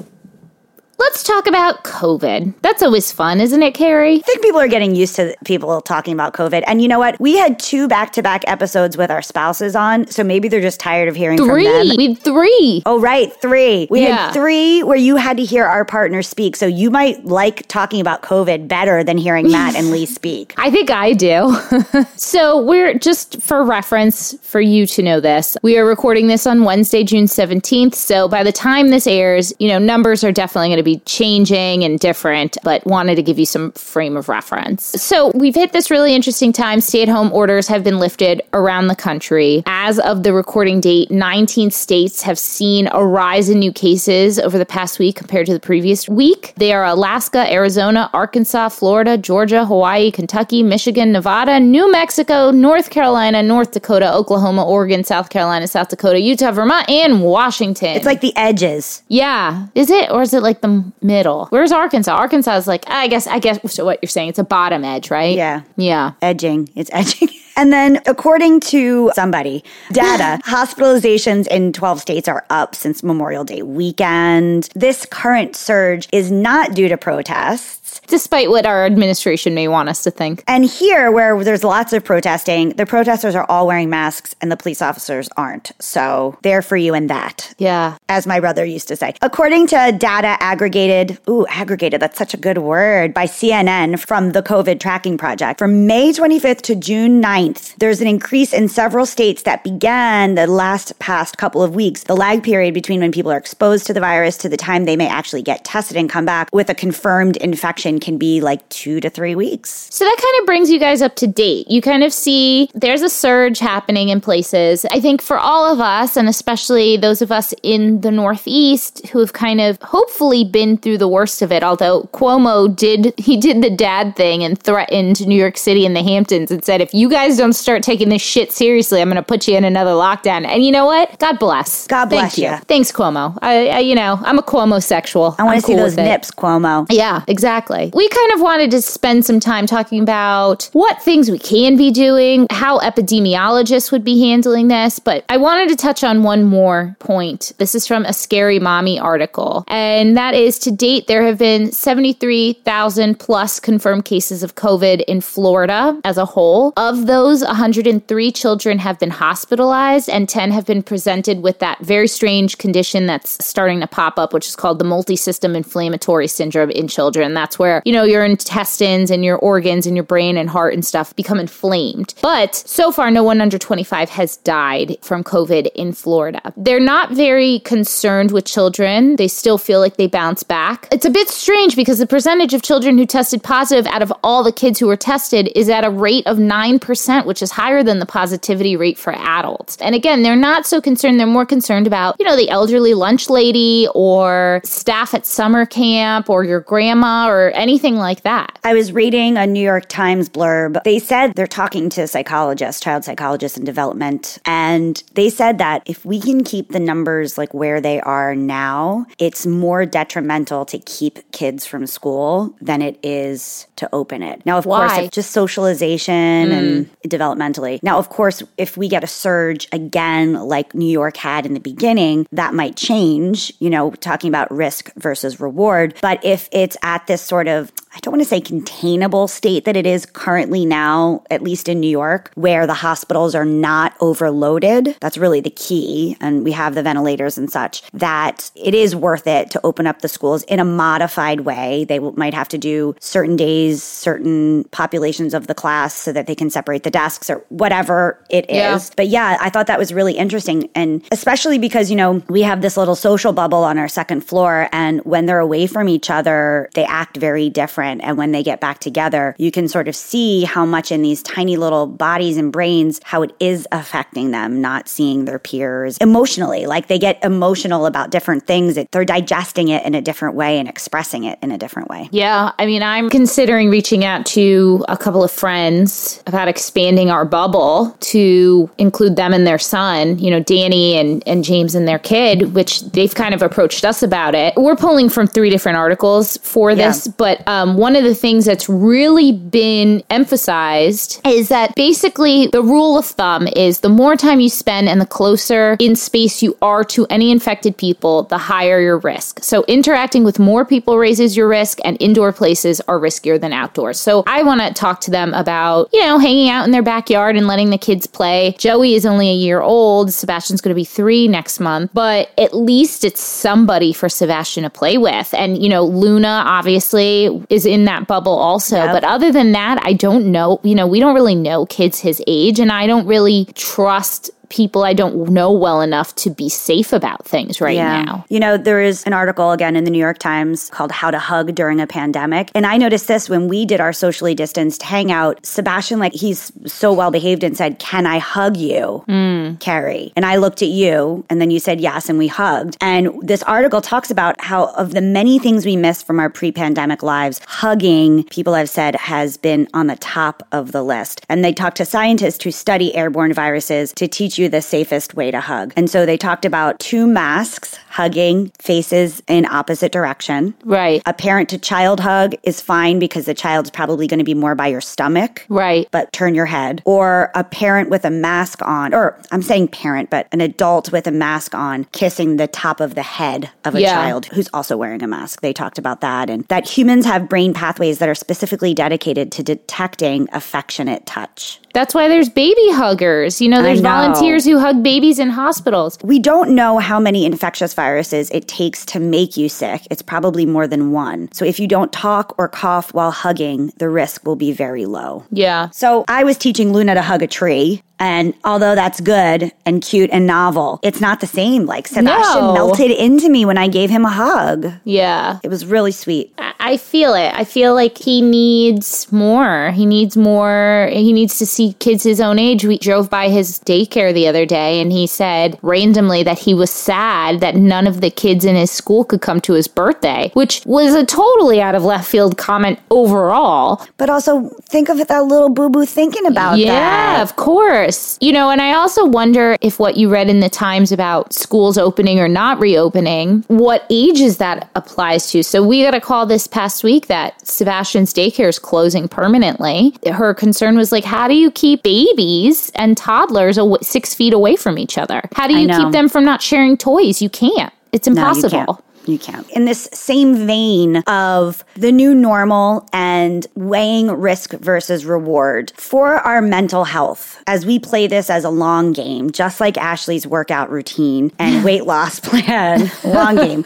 let's talk about COVID. That's always fun, isn't it, Carrie? I think people are getting used to people talking about COVID. And you know what? We had two back to back episodes with our spouses on, so maybe they're just tired of hearing Three. from them. We had three. Oh, right. Three. We Yeah. had three where you had to hear our partner speak. So you might like talking about COVID better than hearing Matt and Lee speak. I think I do. so, we're just for reference for you to know this. We are recording this on Wednesday, June 17th. So, by the time this airs, you know, numbers are definitely going to be changing and different, but wanted to give you some frame of reference. So, we've hit this really interesting time. Stay at home orders have been lifted around the country. As of the recording date, 19 states have seen a rise in new cases over the past week compared to the previous week. They are Alaska, Arizona, Arkansas, Florida, Georgia, Hawaii, Kentucky, Michigan, Nevada, New Mexico, North Carolina, North Dakota, Oklahoma, Oregon, South Carolina, South Dakota, Utah, Vermont, and Washington. It's like the edges. yeah, is it or is it like the middle? Where's Arkansas? Arkansas is like I guess I guess so. What you're saying? It's a bottom edge, right? Yeah. Yeah. Edging. It's edging. And then, according to somebody, data, hospitalizations in 12 states are up since Memorial Day weekend. This current surge is not due to protests despite what our administration may want us to think. And here, where there's lots of protesting, the protesters are all wearing masks and the police officers aren't. So they're for you in that. Yeah. As my brother used to say. According to data aggregated, ooh, aggregated, that's such a good word, by CNN from the COVID tracking project, from May 25th to June 9th, there's an increase in several states that began the last past couple of weeks. The lag period between when people are exposed to the virus to the time they may actually get tested and come back with a confirmed infection can be like two to three weeks. So that kind of brings you guys up to date. You kind of see there's a surge happening in places. I think for all of us, and especially those of us in the Northeast who have kind of hopefully been through the worst of it, although Cuomo did, he did the dad thing and threatened New York City and the Hamptons and said, if you guys don't start taking this shit seriously, I'm going to put you in another lockdown. And you know what? God bless. God bless Thank you. you. Thanks, Cuomo. I, I, you know, I'm a Cuomo sexual. I want to see cool those with it. nips, Cuomo. Yeah, exactly. We kind of wanted to spend some time talking about what things we can be doing, how epidemiologists would be handling this, but I wanted to touch on one more point. This is from a Scary Mommy article, and that is to date, there have been 73,000 plus confirmed cases of COVID in Florida as a whole. Of those, 103 children have been hospitalized, and 10 have been presented with that very strange condition that's starting to pop up, which is called the multi-system inflammatory syndrome in children. That's where, you know, your intestines and your organs and your brain and heart and stuff become inflamed. But so far, no one under 25 has died from COVID in Florida. They're not very concerned with children. They still feel like they bounce back. It's a bit strange because the percentage of children who tested positive out of all the kids who were tested is at a rate of 9%, which is higher than the positivity rate for adults. And again, they're not so concerned. They're more concerned about, you know, the elderly lunch lady or staff at summer camp or your grandma or anything like that. I was reading a New York Times blurb. They said they're talking to psychologists, child psychologists in development, and they said that if we can keep the numbers like where they are now, it's more detrimental to keep kids from school than it is to open it. Now, of course, Why? if just socialization and mm. developmentally. Now, of course, if we get a surge again like New York had in the beginning, that might change, you know, talking about risk versus reward. But if it's at this sort of of I don't want to say containable state that it is currently now, at least in New York, where the hospitals are not overloaded. That's really the key. And we have the ventilators and such, that it is worth it to open up the schools in a modified way. They might have to do certain days, certain populations of the class so that they can separate the desks or whatever it is. Yeah. But yeah, I thought that was really interesting. And especially because, you know, we have this little social bubble on our second floor. And when they're away from each other, they act very different. And when they get back together, you can sort of see how much in these tiny little bodies and brains, how it is affecting them, not seeing their peers emotionally. Like they get emotional about different things. They're digesting it in a different way and expressing it in a different way. Yeah, I mean, I'm considering reaching out to a couple of friends about expanding our bubble to include them and their son, you know, Danny and, and James and their kid, which they've kind of approached us about it. We're pulling from three different articles for this, but um, Um, one of the things that's really been emphasized is that basically the rule of thumb is the more time you spend and the closer in space you are to any infected people, the higher your risk. So interacting with more people raises your risk, and indoor places are riskier than outdoors. So I want to talk to them about, you know, hanging out in their backyard and letting the kids play. Joey is only a year old. Sebastian's going to be three next month, but at least it's somebody for Sebastian to play with. And, you know, Luna obviously is in that bubble also. Yep. But other than that, I don't know. You know, we don't really know kids his age, and I don't really trust people I don't know well enough to be safe about things right now. You know, there is an article again in the New York Times called How to Hug During a Pandemic. And I noticed this when we did our socially distanced hangout. Sebastian, like, he's so well behaved and said, Can I hug you, mm. Carrie? And I looked at you, and then you said yes, and we hugged. And this article talks about how, of the many things we miss from our pre pandemic lives, hugging, people have said, has been on the top of the list. And they talked to scientists who study airborne viruses to teach you the safest way to hug. And so they talked about two masks hugging faces in opposite direction. Right. A parent to child hug is fine because the child's probably going to be more by your stomach. Right. But turn your head. Or a parent with a mask on, or I'm saying parent, but an adult with a mask on kissing the top of the head of a Yeah. child who's also wearing a mask. They talked about that and that humans have brain pathways that are specifically dedicated to detecting affectionate touch. That's why there's baby huggers. You know, there's know. volunteers who hug babies in hospitals. We don't know how many infectious viruses it takes to make you sick. It's probably more than one. So if you don't talk or cough while hugging, the risk will be very low. Yeah. So I was teaching Luna to hug a tree. And although that's good and cute and novel, it's not the same. Like Sebastian No. melted into me when I gave him a hug. Yeah. It was really sweet. I- feel it. I feel like he needs more. He needs more. He needs to see kids his own age. We drove by his daycare the other day and he said randomly that he was sad that none of the kids in his school could come to his birthday, which was a totally out of left field comment overall. But also think of that little boo boo thinking about yeah, that. Yeah, of course. You know, and I also wonder if what you read in the Times about schools opening or not reopening, what ages that applies to. So we got a call this past week that Sebastian's daycare is closing permanently. Her concern was like, how do you keep babies and toddlers aw- six feet away from each other? How do you keep them from not sharing toys? You can't. It's No, impossible. can't. You can't. In this same vein of the new normal and weighing risk versus reward for our mental health, as we play this as a long game, just like Ashley's workout routine and weight loss plan, long game,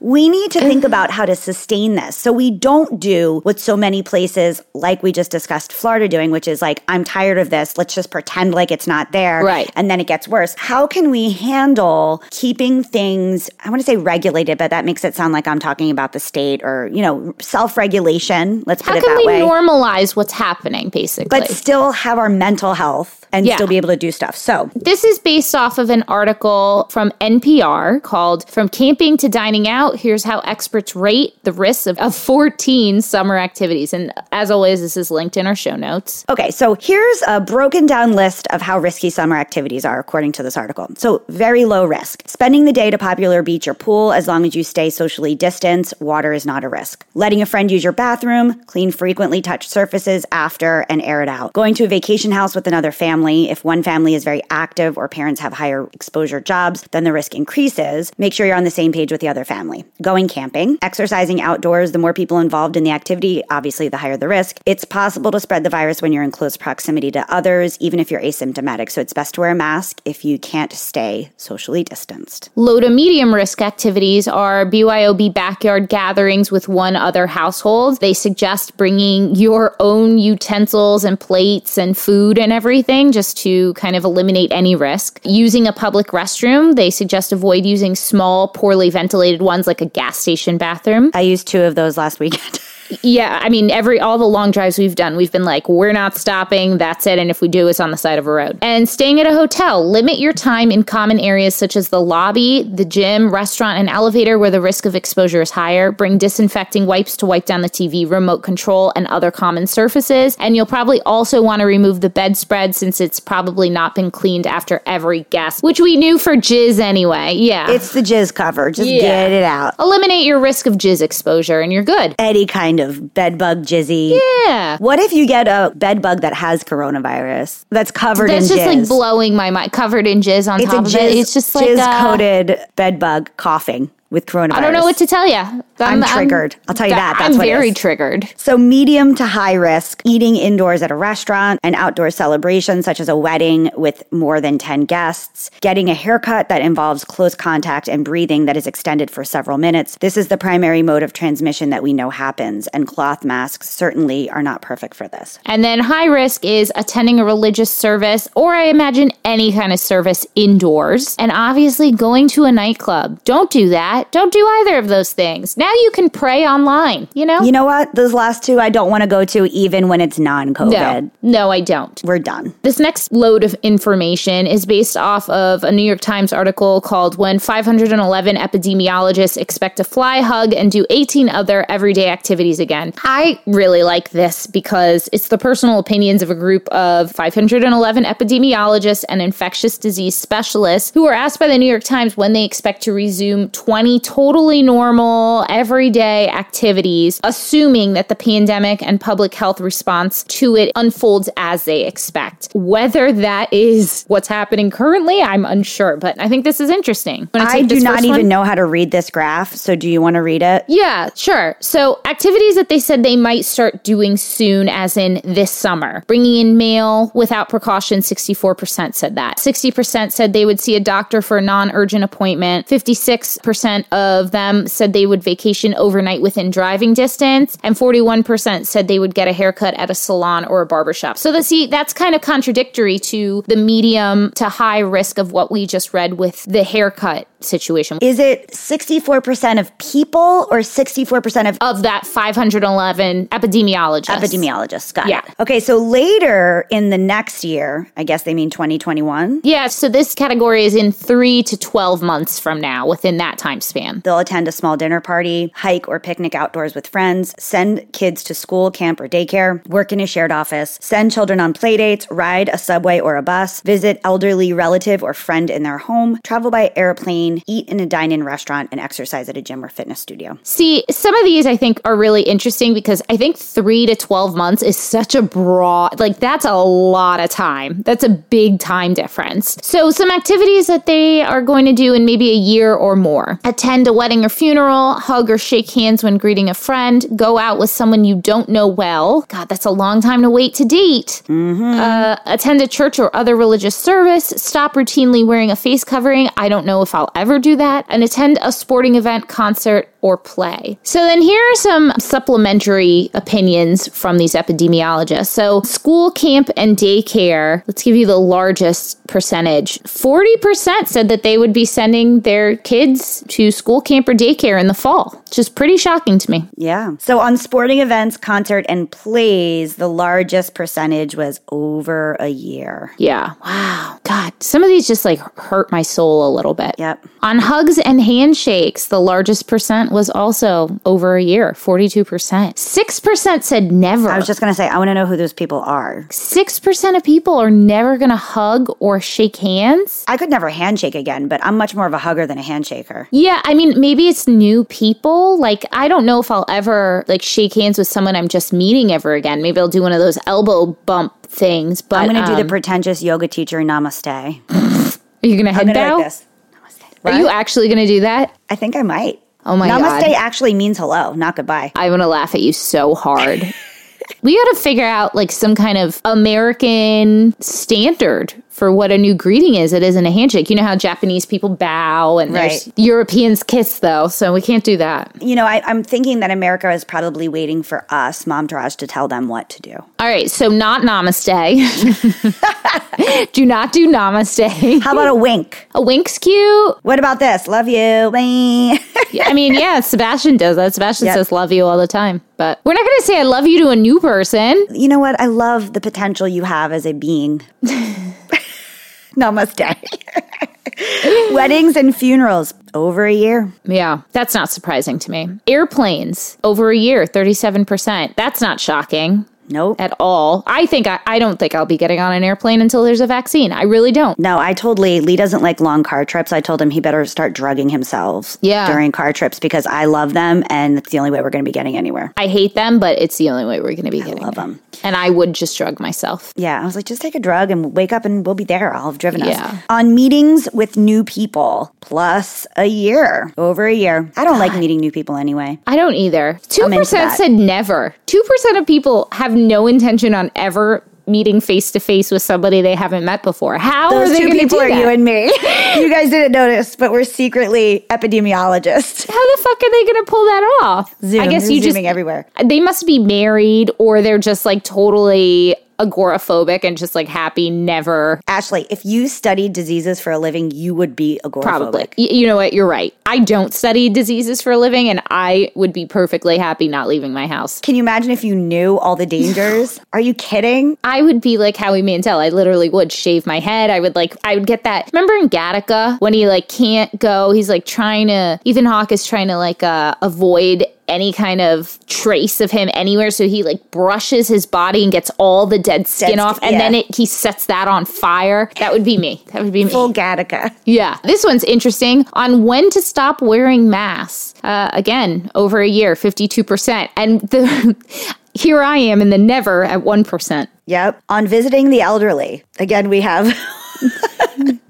we need to think about how to sustain this. So we don't do what so many places, like we just discussed Florida doing, which is like, I'm tired of this. Let's just pretend like it's not there. Right. And then it gets worse. How can we handle keeping things, I want to say regulated, but that makes it sound like I'm talking about the state or, you know, self regulation. Let's put How it can that we way. normalize what's happening, basically? but still have our mental health and Yeah. still be able to do stuff. So, This is based off of an article from NPR called From Camping to Dining Out. Here's how experts rate the risks of, of 14 summer activities. And as always, this is linked in our show notes. Okay, so here's a broken down list of how risky summer activities are according to this article. So, very low risk. Spending the day at a popular beach or pool as long as you stay socially distanced, water is not a risk. Letting a friend use your bathroom, clean frequently touched surfaces after and air it out. Going to a vacation house with another family. If one family is very active or parents have higher exposure jobs, then the risk increases. Make sure you're on the same page with the other family. Going camping, exercising outdoors, the more people involved in the activity, obviously the higher the risk. It's possible to spread the virus when you're in close proximity to others, even if you're asymptomatic. So it's best to wear a mask if you can't stay socially distanced. Low to medium risk activities are BYOB backyard gatherings with one other household. They suggest bringing your own utensils and plates and food and everything just to kind of eliminate any risk. Using a public restroom, they suggest avoid using small, poorly ventilated ones like a gas station bathroom. I used two of those last weekend. Yeah, I mean, every all the long drives we've done, we've been like, we're not stopping. That's it. And if we do, it's on the side of a road. And staying at a hotel, limit your time in common areas such as the lobby, the gym, restaurant, and elevator where the risk of exposure is higher. Bring disinfecting wipes to wipe down the TV, remote control, and other common surfaces. And you'll probably also want to remove the bedspread since it's probably not been cleaned after every guest, which we knew for jizz anyway. Yeah. it's the jizz cover. Just Yeah. get it out. Eliminate your risk of jizz exposure and you're good. Any kind of bed bug jizzy. Yeah. What if you get a bed bug that has coronavirus that's covered That's in just like blowing my mind, covered in jizz on it's a top of it. It's just like jizz uh, coated bed bug coughing with coronavirus. I don't know what to tell you. I'm triggered. I'll tell you that. That's I'm very triggered. So, medium to high risk, eating indoors at a restaurant, an outdoor celebration such as a wedding with more than 10 guests, getting a haircut that involves close contact and breathing that is extended for several minutes. This is the primary mode of transmission that we know happens, and cloth masks certainly are not perfect for this. And then high risk is attending a religious service, or I imagine any kind of service indoors, and obviously going to a nightclub. Don't do that. Don't do either of those things. Now you can pray online, you know? You know what? Those last two I don't want to go to even when it's non COVID. no, no, I don't. We're done. This next load of information is based off of a New York Times article called When 511 Epidemiologists Expect to Fly, Hug, and Do 18 Other Everyday Activities Again. I really like this because it's the personal opinions of a group of 511 epidemiologists and infectious disease specialists who were asked by the New York Times when they expect to resume 20 totally normal, everyday activities, assuming that the pandemic and public health response to it unfolds as they expect. Whether that is what's happening currently, I'm unsure, but I think this is interesting. I do not even one? know how to read this graph. So do you want to read it? Yeah, sure. So, activities that they said they might start doing soon, as in this summer. Bringing in mail without precaution, 64% said that. 60% said they would see a doctor for a non urgent appointment. 56% of them said they would vacation overnight within driving distance. And 41% said they would get a haircut at a salon or a barbershop. So, the, see, that's kind of contradictory to the medium to high risk of what we just read with the haircut situation. Is it 64% of people or 64% of of that 511 epidemiologists. epidemiologists? Got Yeah. it. Okay, so later in the next year, I guess they mean 2021, Yeah, so this category is in three to 12 months from now, within that time span. they'll attend a small dinner party, hike or picnic outdoors with friends, send kids to school, camp, or daycare, work in a shared office, send children on play dates, ride a subway or a bus, visit elderly relative or friend in their home, travel by airplane, eat in a dine in restaurant, and exercise at a gym or fitness studio. See, some of these I think are really interesting because I think three to 12 months is such a broad, like, that's a lot of time. That's a big time difference. So, some activities that they are going to do in maybe a year or more attend a wedding or funeral, hug or shake hands when greeting a friend, go out with someone you don't know well. God, that's a long time to wait to date. Uh, attend a church or other religious service, stop routinely wearing a face covering. I don't know if I'll ever do that. And attend a sporting event, concert, or play. So then here are some supplementary opinions from these epidemiologists. So school, camp, and daycare, let's give you the largest percentage. 40% said that they would be sending their kids to school, camp, or daycare in the fall, which is pretty shocking to me. Yeah. So on sporting events, concert, and plays, the largest percentage was over a year. Yeah. Wow. God, some of these just like hurt my soul a little bit. Yep. On hugs and handshakes, the largest percent was also over a year, 42%. 6% said never. I was just going to say, I want to know who those people are. 6% of people are never going to hug or shake hands. I could never handshake again, but I'm much more of a hugger than a handshaker. Yeah, I mean, maybe it's new people. Like, I don't know if I'll ever like shake hands with someone I'm just meeting ever again. Maybe I'll do one of those elbow bump things. But I'm going to do the um, pretentious yoga teacher namaste. Are you going to head to bow? like. Are you actually going to do that? I think I might. Oh my namaste god! actually means hello, not goodbye. I'm gonna laugh at you so hard. we got to figure out like some kind of American standard for what a new greeting is. It isn't a handshake. You know how Japanese people bow and there's Right. Europeans kiss though, so we can't do that. You know, I, I'm thinking that America is probably waiting for us, Momtourage, to tell them what to do. All right, so not namaste. do not do namaste. How about a wink? A wink's cute. What about this? Love you. I mean, yeah, Sebastian does that. Sebastian Yep. says love you all the time. But we're not going to say I love you to a new person. you know what? I love the potential you have as a being. Namaste. Weddings and funerals, over a year. Yeah, that's not surprising to me. Airplanes, over a year, 37%. That's not shocking Nope. at all. I think I, I don't think I'll be getting on an airplane until there's a vaccine. I really don't. No, I told Lee, Lee doesn't like long car trips. I told him he better start drugging himself Yeah. during car trips because I love them and it's the only way we're going to be getting anywhere. I hate them, but it's the only way we're going to be getting I love there. 'em. And I would just drug myself. Yeah, I was like, just take a drug and wake up and we'll be there. I'll have driven Yeah. us. On meetings with new people, plus a year, over a year. I don't like meeting new people anyway. I don't either. 2% said never. 2% of people have no intention on ever meeting face to face with somebody they haven't met before. How are Those they two going to people do are that? you and me. you guys didn't notice, but we're secretly epidemiologists. How the fuck are they going to pull that off? Zoom, I guess they're you just zooming everywhere. they must be married or they're just like totally agoraphobic and just like happy never Ashley, if you studied diseases for a living, you would be agoraphobic. probably. Y- you know what? You're right. I don't study diseases for a living and I would be perfectly happy not leaving my house. Can you imagine if you knew all the dangers? Are you kidding? I would be like Howie Mandel. I literally would shave my head. I would like, I would get that. Remember in Gattaca when he like can't go? He's like trying to, Ethan Hawke is trying to like uh, avoid any kind of trace of him anywhere. So he like brushes his body and gets all the dead skin Dead off. And then it, he sets that on fire. That would be me. That would be me. Full Gattaca. Yeah. This one's interesting on when to stop wearing masks. Uh, again, over a year, 52%. And the. Here I am in the never at 1%. Yep. On visiting the elderly. Again, we have.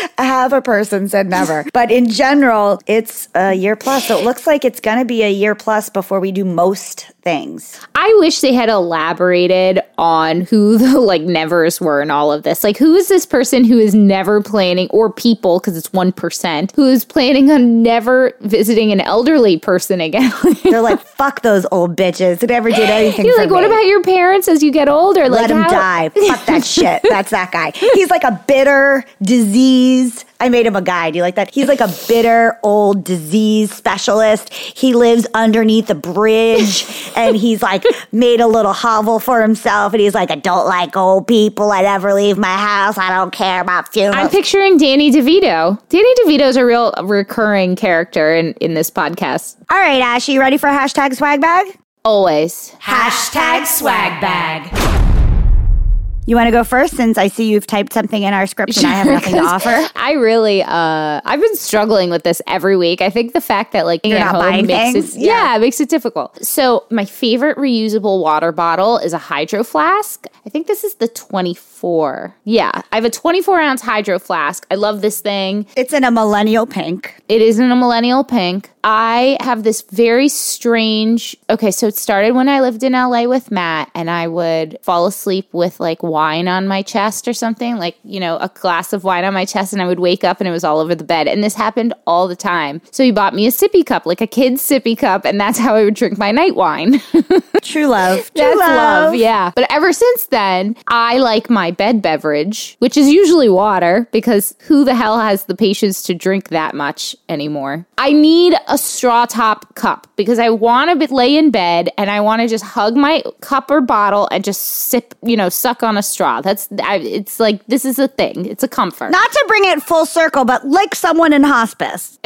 have a person said never. But in general, it's a year plus. So it looks like it's going to be a year plus before we do most things. I wish they had elaborated on who the like nevers were in all of this. Like, who is this person who is never planning, or people, because it's 1%, who is planning on never visiting an elderly person again? They're like, fuck those old bitches who never did anything You're like, me. what about your parents as you get older? Let them how- die. Fuck that shit. That's that guy. He's like a bitter disease. I made him a guy. Do you like that? He's like a bitter old disease specialist. He lives underneath a bridge and he's like made a little hovel for himself. And he's like, I don't like old people. I never leave my house. I don't care about I'm picturing Danny DeVito. Danny DeVito's a real recurring character in, in this podcast. All right, Ash, you ready for hashtag swag bag? Always. Hashtag swag bag. You want to go first since I see you've typed something in our script and I have nothing to offer? I really, uh, I've been struggling with this every week. I think the fact that like You're at not home buying makes things? it, Yeah. yeah. it makes it difficult. So my favorite reusable water bottle is a hydro flask. I think this is the 24. Yeah, I have a 24 ounce hydro flask. I love this thing. It's in a millennial pink. It is in a millennial pink. I have this very strange. Okay, so it started when I lived in LA with Matt, and I would fall asleep with like wine on my chest or something, like, you know, a glass of wine on my chest, and I would wake up and it was all over the bed. And this happened all the time. So he bought me a sippy cup, like a kid's sippy cup, and that's how I would drink my night wine. True love. True That's love. yeah. But ever since then, I like my bed beverage, which is usually water, because who the hell has the patience to drink that much anymore? I need a straw top cup because I want to lay in bed and I want to just hug my cup or bottle and just sip, you know, suck on a straw. That's, I, it's like, this is a thing. It's a comfort. Not to bring it full circle, but like someone in hospice.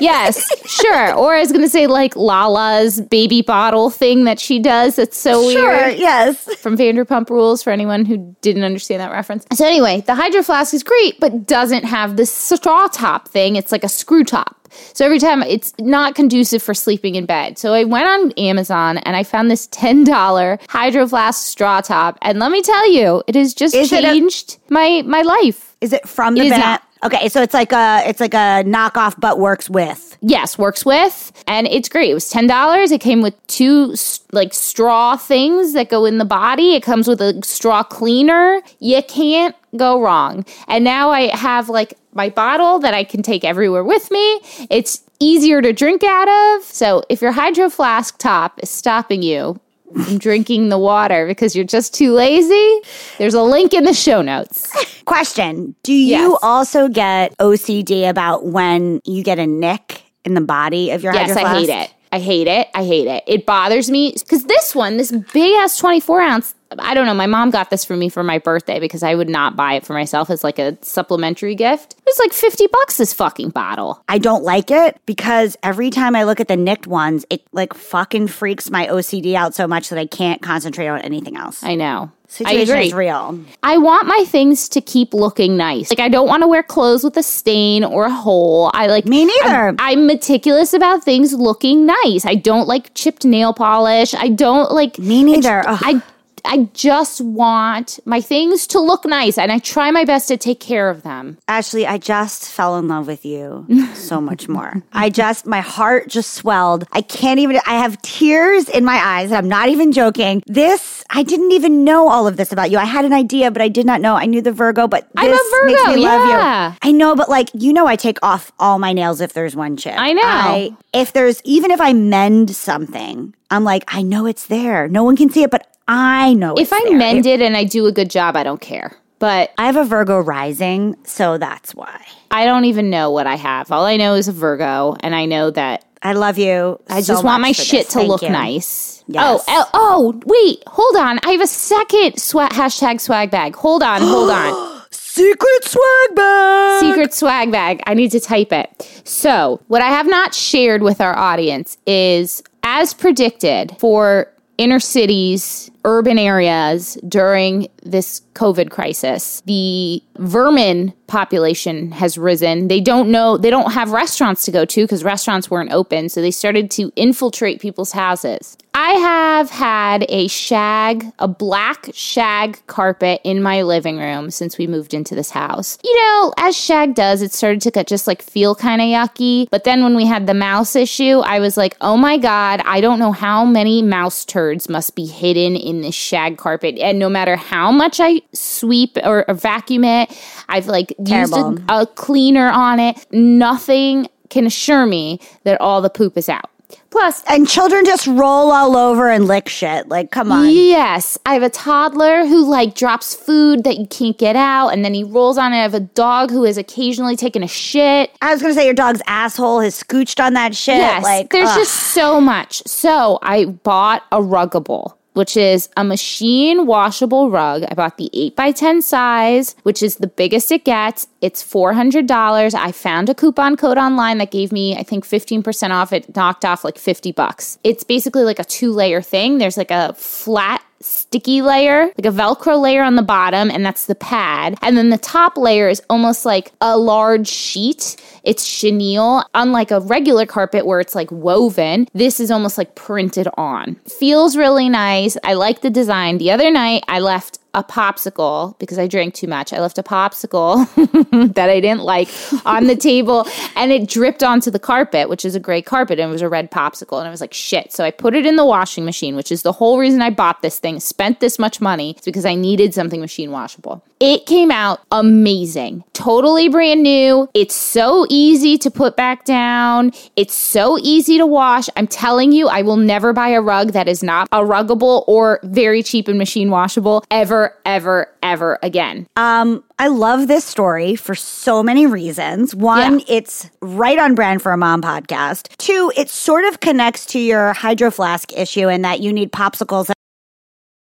yes, sure. Or I was going to say like Lala's baby bottle thing that she does. That's so Sure, weird. yes. from Vanderpump Rules for anyone who didn't understand that reference. So anyway, the Hydro Flask is great, but doesn't have this straw top thing. It's like a screw top. So every time it's not conducive for sleeping in bed. So I went on Amazon and I found this $10 Hydro Flask straw top. And let me tell you, it has just Is it a- changed my my life. Is it from the It ban- Okay, so it's like a it's like a knockoff, but works with. Yes, works with, and it's great. It was ten dollars. It came with two like straw things that go in the body. It comes with a straw cleaner. You can't go wrong. And now I have like my bottle that I can take everywhere with me. It's easier to drink out of. So if your hydro flask top is stopping you from drinking the water because you're just too lazy, there's a link in the show notes. Question: Do you Yes. also get OCD about when you get a nick in the body of your Yes, hydro I hate it. I hate it. I hate it. It bothers me because this one, this big ass 24 ounce, I don't know. My mom got this for me for my birthday because I would not buy it for myself as like a supplementary gift. It was like 50 bucks this fucking bottle. I don't like it because every time I look at the nicked ones, it like fucking freaks my OCD out so much that I can't concentrate on anything else. I know. I Situation agree. is real. I want my things to keep looking nice. Like I don't want to wear clothes with a stain or a hole. I like Me neither. I'm, I'm meticulous about things looking nice. I don't like chipped nail polish. I don't like Me neither. Ugh. I I just want my things to look nice and I try my best to take care of them. Ashley, I just fell in love with you so much more. I just, my heart just swelled. I can't even, I have tears in my eyes. I'm not even joking. This, I didn't even know all of this about you. I had an idea, but I did not know. I knew the Virgo, but I'm a this makes Virgo, me love yeah. you. I know, but like, you know, I take off all my nails if there's one chip. I know. if there's, even if I mend something, I'm like, I know it's there. No one can see it, but I know If it's I there. mend it and I do a good job, I don't care. But I have a Virgo rising, so that's why. I don't even know what I have. All I know is a Virgo, and I know that I love you. I just want my shit to look you. nice. Yes. Oh, oh, oh, wait, hold on. I have a second swag hashtag swag bag. Hold on, hold on. Secret swag bag. Secret swag bag. I need to type it. So, what I have not shared with our audience is as predicted for inner cities, urban areas during this COVID crisis, the vermin population has risen. They don't know, they don't have restaurants to go to because restaurants weren't open. So they started to infiltrate people's houses. I have had a shag, a black shag carpet in my living room since we moved into this house. You know, as shag does, it started to get just like feel kind of yucky. But then when we had the mouse issue, I was like, oh my God, I don't know how many mouse turds must be hidden in this shag carpet. And no matter how much I sweep or, or vacuum it, I've like Terrible. used a, a cleaner on it. Nothing can assure me that all the poop is out. Plus, And children just roll all over and lick shit. Like, come on. Yes, I have a toddler who like drops food that you can't get out, and then he rolls on it. I have a dog who has occasionally taken a shit. I was gonna say your dog's asshole has scooched on that shit. Yes, like there's ugh. just so much. So I bought a ruggable. Which is a machine washable rug. I bought the 8 by 10 size, which is the biggest it gets. It's $400. I found a coupon code online that gave me, I think, 15% off. It knocked off like 50 bucks. It's basically like a two layer thing. There's like a flat sticky layer, like a Velcro layer on the bottom, and that's the pad. And then the top layer is almost like a large sheet. It's chenille, unlike a regular carpet where it's like woven. This is almost like printed on. Feels really nice. I like the design. The other night, I left a popsicle because I drank too much. I left a popsicle that I didn't like on the table and it dripped onto the carpet, which is a gray carpet, and it was a red popsicle. And I was like, shit. So I put it in the washing machine, which is the whole reason I bought this thing, spent this much money. It's because I needed something machine washable. It came out amazing. Totally brand new. It's so easy to put back down. It's so easy to wash. I'm telling you, I will never buy a rug that is not a ruggable or very cheap and machine washable ever, ever, ever again. Um, I love this story for so many reasons. One, Yeah. it's right on brand for a mom podcast. Two, it sort of connects to your hydro flask issue in that you need popsicles.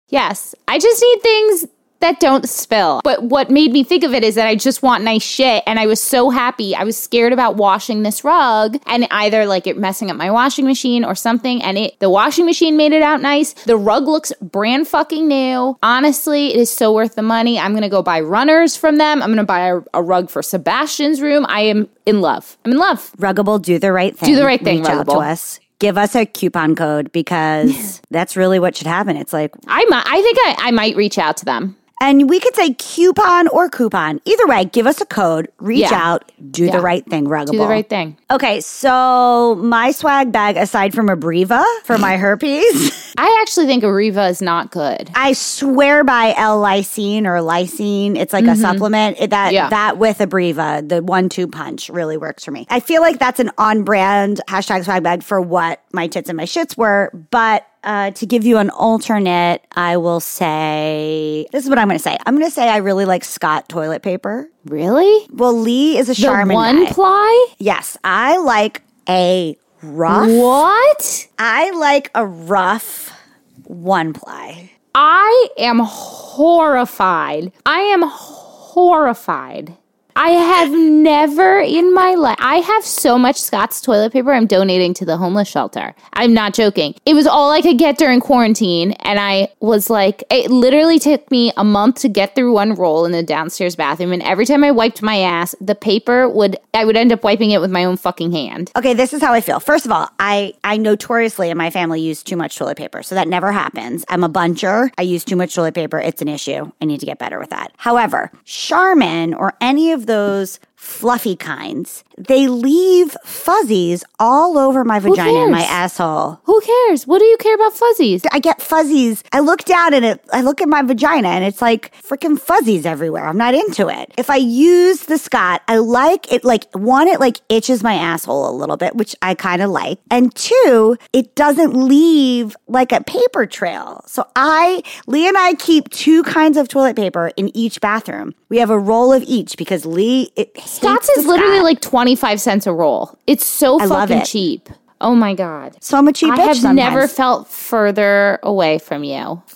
Yes, I just need things that don't spill. But what made me think of it is that I just want nice shit. And I was so happy. I was scared about washing this rug and either like it messing up my washing machine or something. And it, the washing machine made it out nice. The rug looks brand fucking new. Honestly, it is so worth the money. I'm going to go buy runners from them. I'm going to buy a, a rug for Sebastian's room. I am in love. I'm in love. Ruggable, do the right thing. Do the right thing, Reach out to us. Give us a coupon code because that's really what should happen. It's like, I might, I think I, I might reach out to them. And we could say coupon or coupon. Either way, give us a code, reach Yeah. out, do Yeah. the right thing, Ruggable. Do the right thing. Okay, so my swag bag, aside from Abreva for my herpes, I actually think Abreva is not good. I swear by L-lysine or lysine. It's like a supplement. It- that Mm-hmm. Yeah. that with Abreva, the one-two punch, really works for me. I feel like that's an on-brand hashtag swag bag for what my tits and my shits were, but. Uh, to give you an alternate, I will say this is what I'm going to say. I'm going to say I really like Scott toilet paper. Really? Well, Lee is a The Charmin one guy. ply? yes, I like a rough. What? I like a rough one ply. I am horrified. I am horrified. I have never in my life. I have so much Scott's toilet paper. I'm donating to the homeless shelter. I'm not joking. It was all I could get during quarantine, and I was like, it literally took me a month to get through one roll in the downstairs bathroom. And every time I wiped my ass, the paper would I would end up wiping it with my own fucking hand. Okay, this is how I feel. First of all, I I notoriously in my family use too much toilet paper, so that never happens. I'm a buncher. I use too much toilet paper. It's an issue. I need to get better with that. However, Charmin or any of those fluffy kinds, they leave fuzzies all over my vagina and my asshole. Who cares? What do you care about fuzzies? I get fuzzies. I look down and it, I look at my vagina and it's like freaking fuzzies everywhere. I'm not into it. If I use the Scott, I like it like one, it like itches my asshole a little bit, which I kind of like. And two, it doesn't leave like a paper trail. So I, Lee and I keep two kinds of toilet paper in each bathroom. We have a roll of each because Lee, it Scott's is literally Scott. like 25 cents a roll. It's so I fucking it. cheap. Oh my God. so I'm a cheap I have sometimes. never felt further away from you.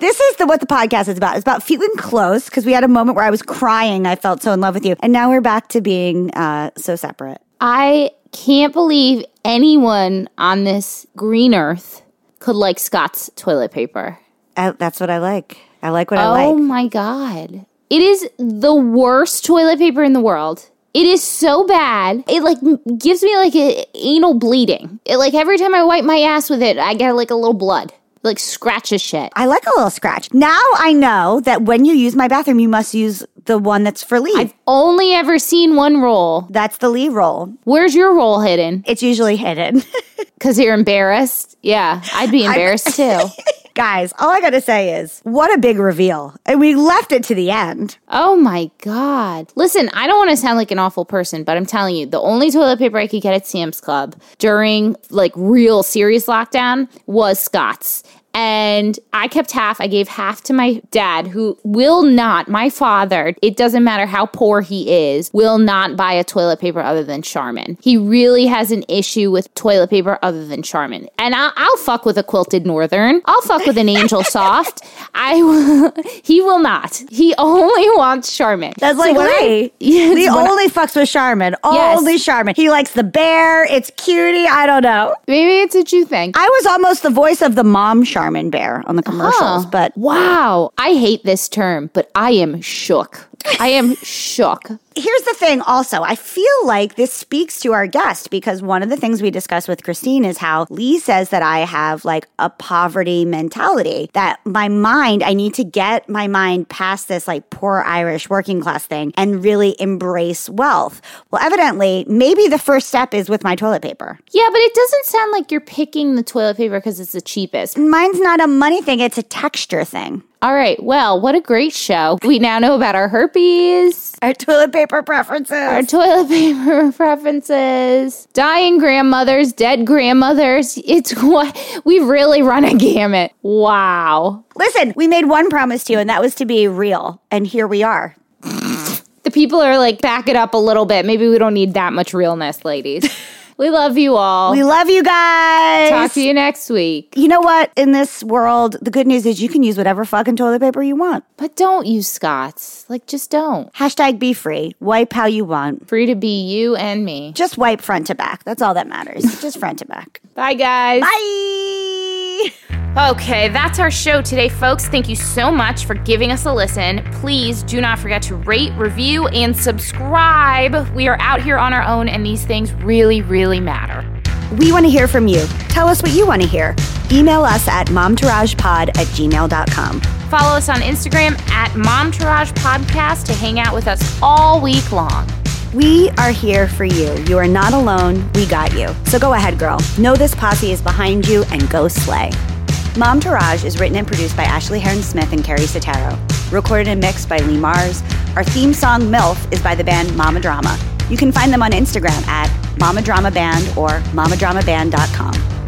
This is the what the podcast is about. It's about feeling close because we had a moment where I was crying. I felt so in love with you, and now we're back to being uh, so separate. I can't believe anyone on this green earth could like Scott's toilet paper. I, that's what I like. I like what Oh I like. Oh my God. It is the worst toilet paper in the world. It is so bad. It like gives me like a anal bleeding. It like every time I wipe my ass with it, I get like a little blood. Like scratches shit. I like a little scratch. Now I know that when you use my bathroom, you must use the one that's for Lee. I've only ever seen one roll. that's the Lee roll. Where's your roll hidden? It's usually hidden. Because you're embarrassed? Yeah, I'd be embarrassed too. Guys, all I gotta say is, what a big reveal. And we left it to the end. Oh my God. Listen, I don't want to sound like an awful person, but I'm telling you, the only toilet paper I could get at Sam's Club during like real serious lockdown was Scott's. And I kept half. I gave half to my dad, who will not, my father, it doesn't matter how poor he is, will not buy a toilet paper other than Charmin. He really has an issue with toilet paper other than Charmin. And I'll, I'll fuck with a quilted northern. I'll fuck with an angel soft. I will, he will not. He only wants Charmin. That's like So I- Yes, I- only fucks with Charmin. Yes. Only Charmin. He likes the bear. It's cutie. I don't know. maybe it's a you thing. I was almost the voice of the mom Charmin bear on the commercials, but wow, I hate this term, but I am shook. I am shook. Here's the thing also. I feel like this speaks to our guest because one of the things we discussed with christine is how lee says that i have like a poverty mentality that my mind i need to get my mind past this like poor irish working class thing and really embrace wealth. Well evidently maybe the first step is with my toilet paper. Yeah, but it doesn't sound like you're picking the toilet paper because it's the cheapest. mine's not a money thing it's a texture thing All right, well, what a great show. We now know about our herpes, our toilet paper preferences our toilet paper preferences, dying grandmothers, dead grandmothers. It's what we've really run a gamut. Wow. listen we made one promise to you and that was to be real and here we are The people are like, back it up a little bit. Maybe we don't need that much realness, ladies. we love you all. we love you guys Talk to you next week. you know what? In this world, the good news is you can use whatever fucking toilet paper you want. But don't use Scott's. Like, just don't. Hashtag be free. Wipe how you want. Free to be you and me. Just wipe front to back. That's all that matters. Just front to back. Bye, guys. Bye. Okay, that's our show today, folks. Thank you so much for giving us a listen. Please do not forget to rate, review, and subscribe. We are out here on our own, and these things really, really matter. We want to hear from you. Tell us what you want to hear. Email us at momtouragepod at gmail.com. Follow us on Instagram at Momtourage Podcast to hang out with us all week long. We are here for you. You are not alone. We got you. So go ahead, girl. Know this posse is behind you and go slay. Momtourage is written and produced by Ashley Heron Smith and Carrie Sotero. Recorded and mixed by Lee Mars. Our theme song MILF is by the band Mama Drama. You can find them on Instagram at Mama Drama Band or mamadramaband.com.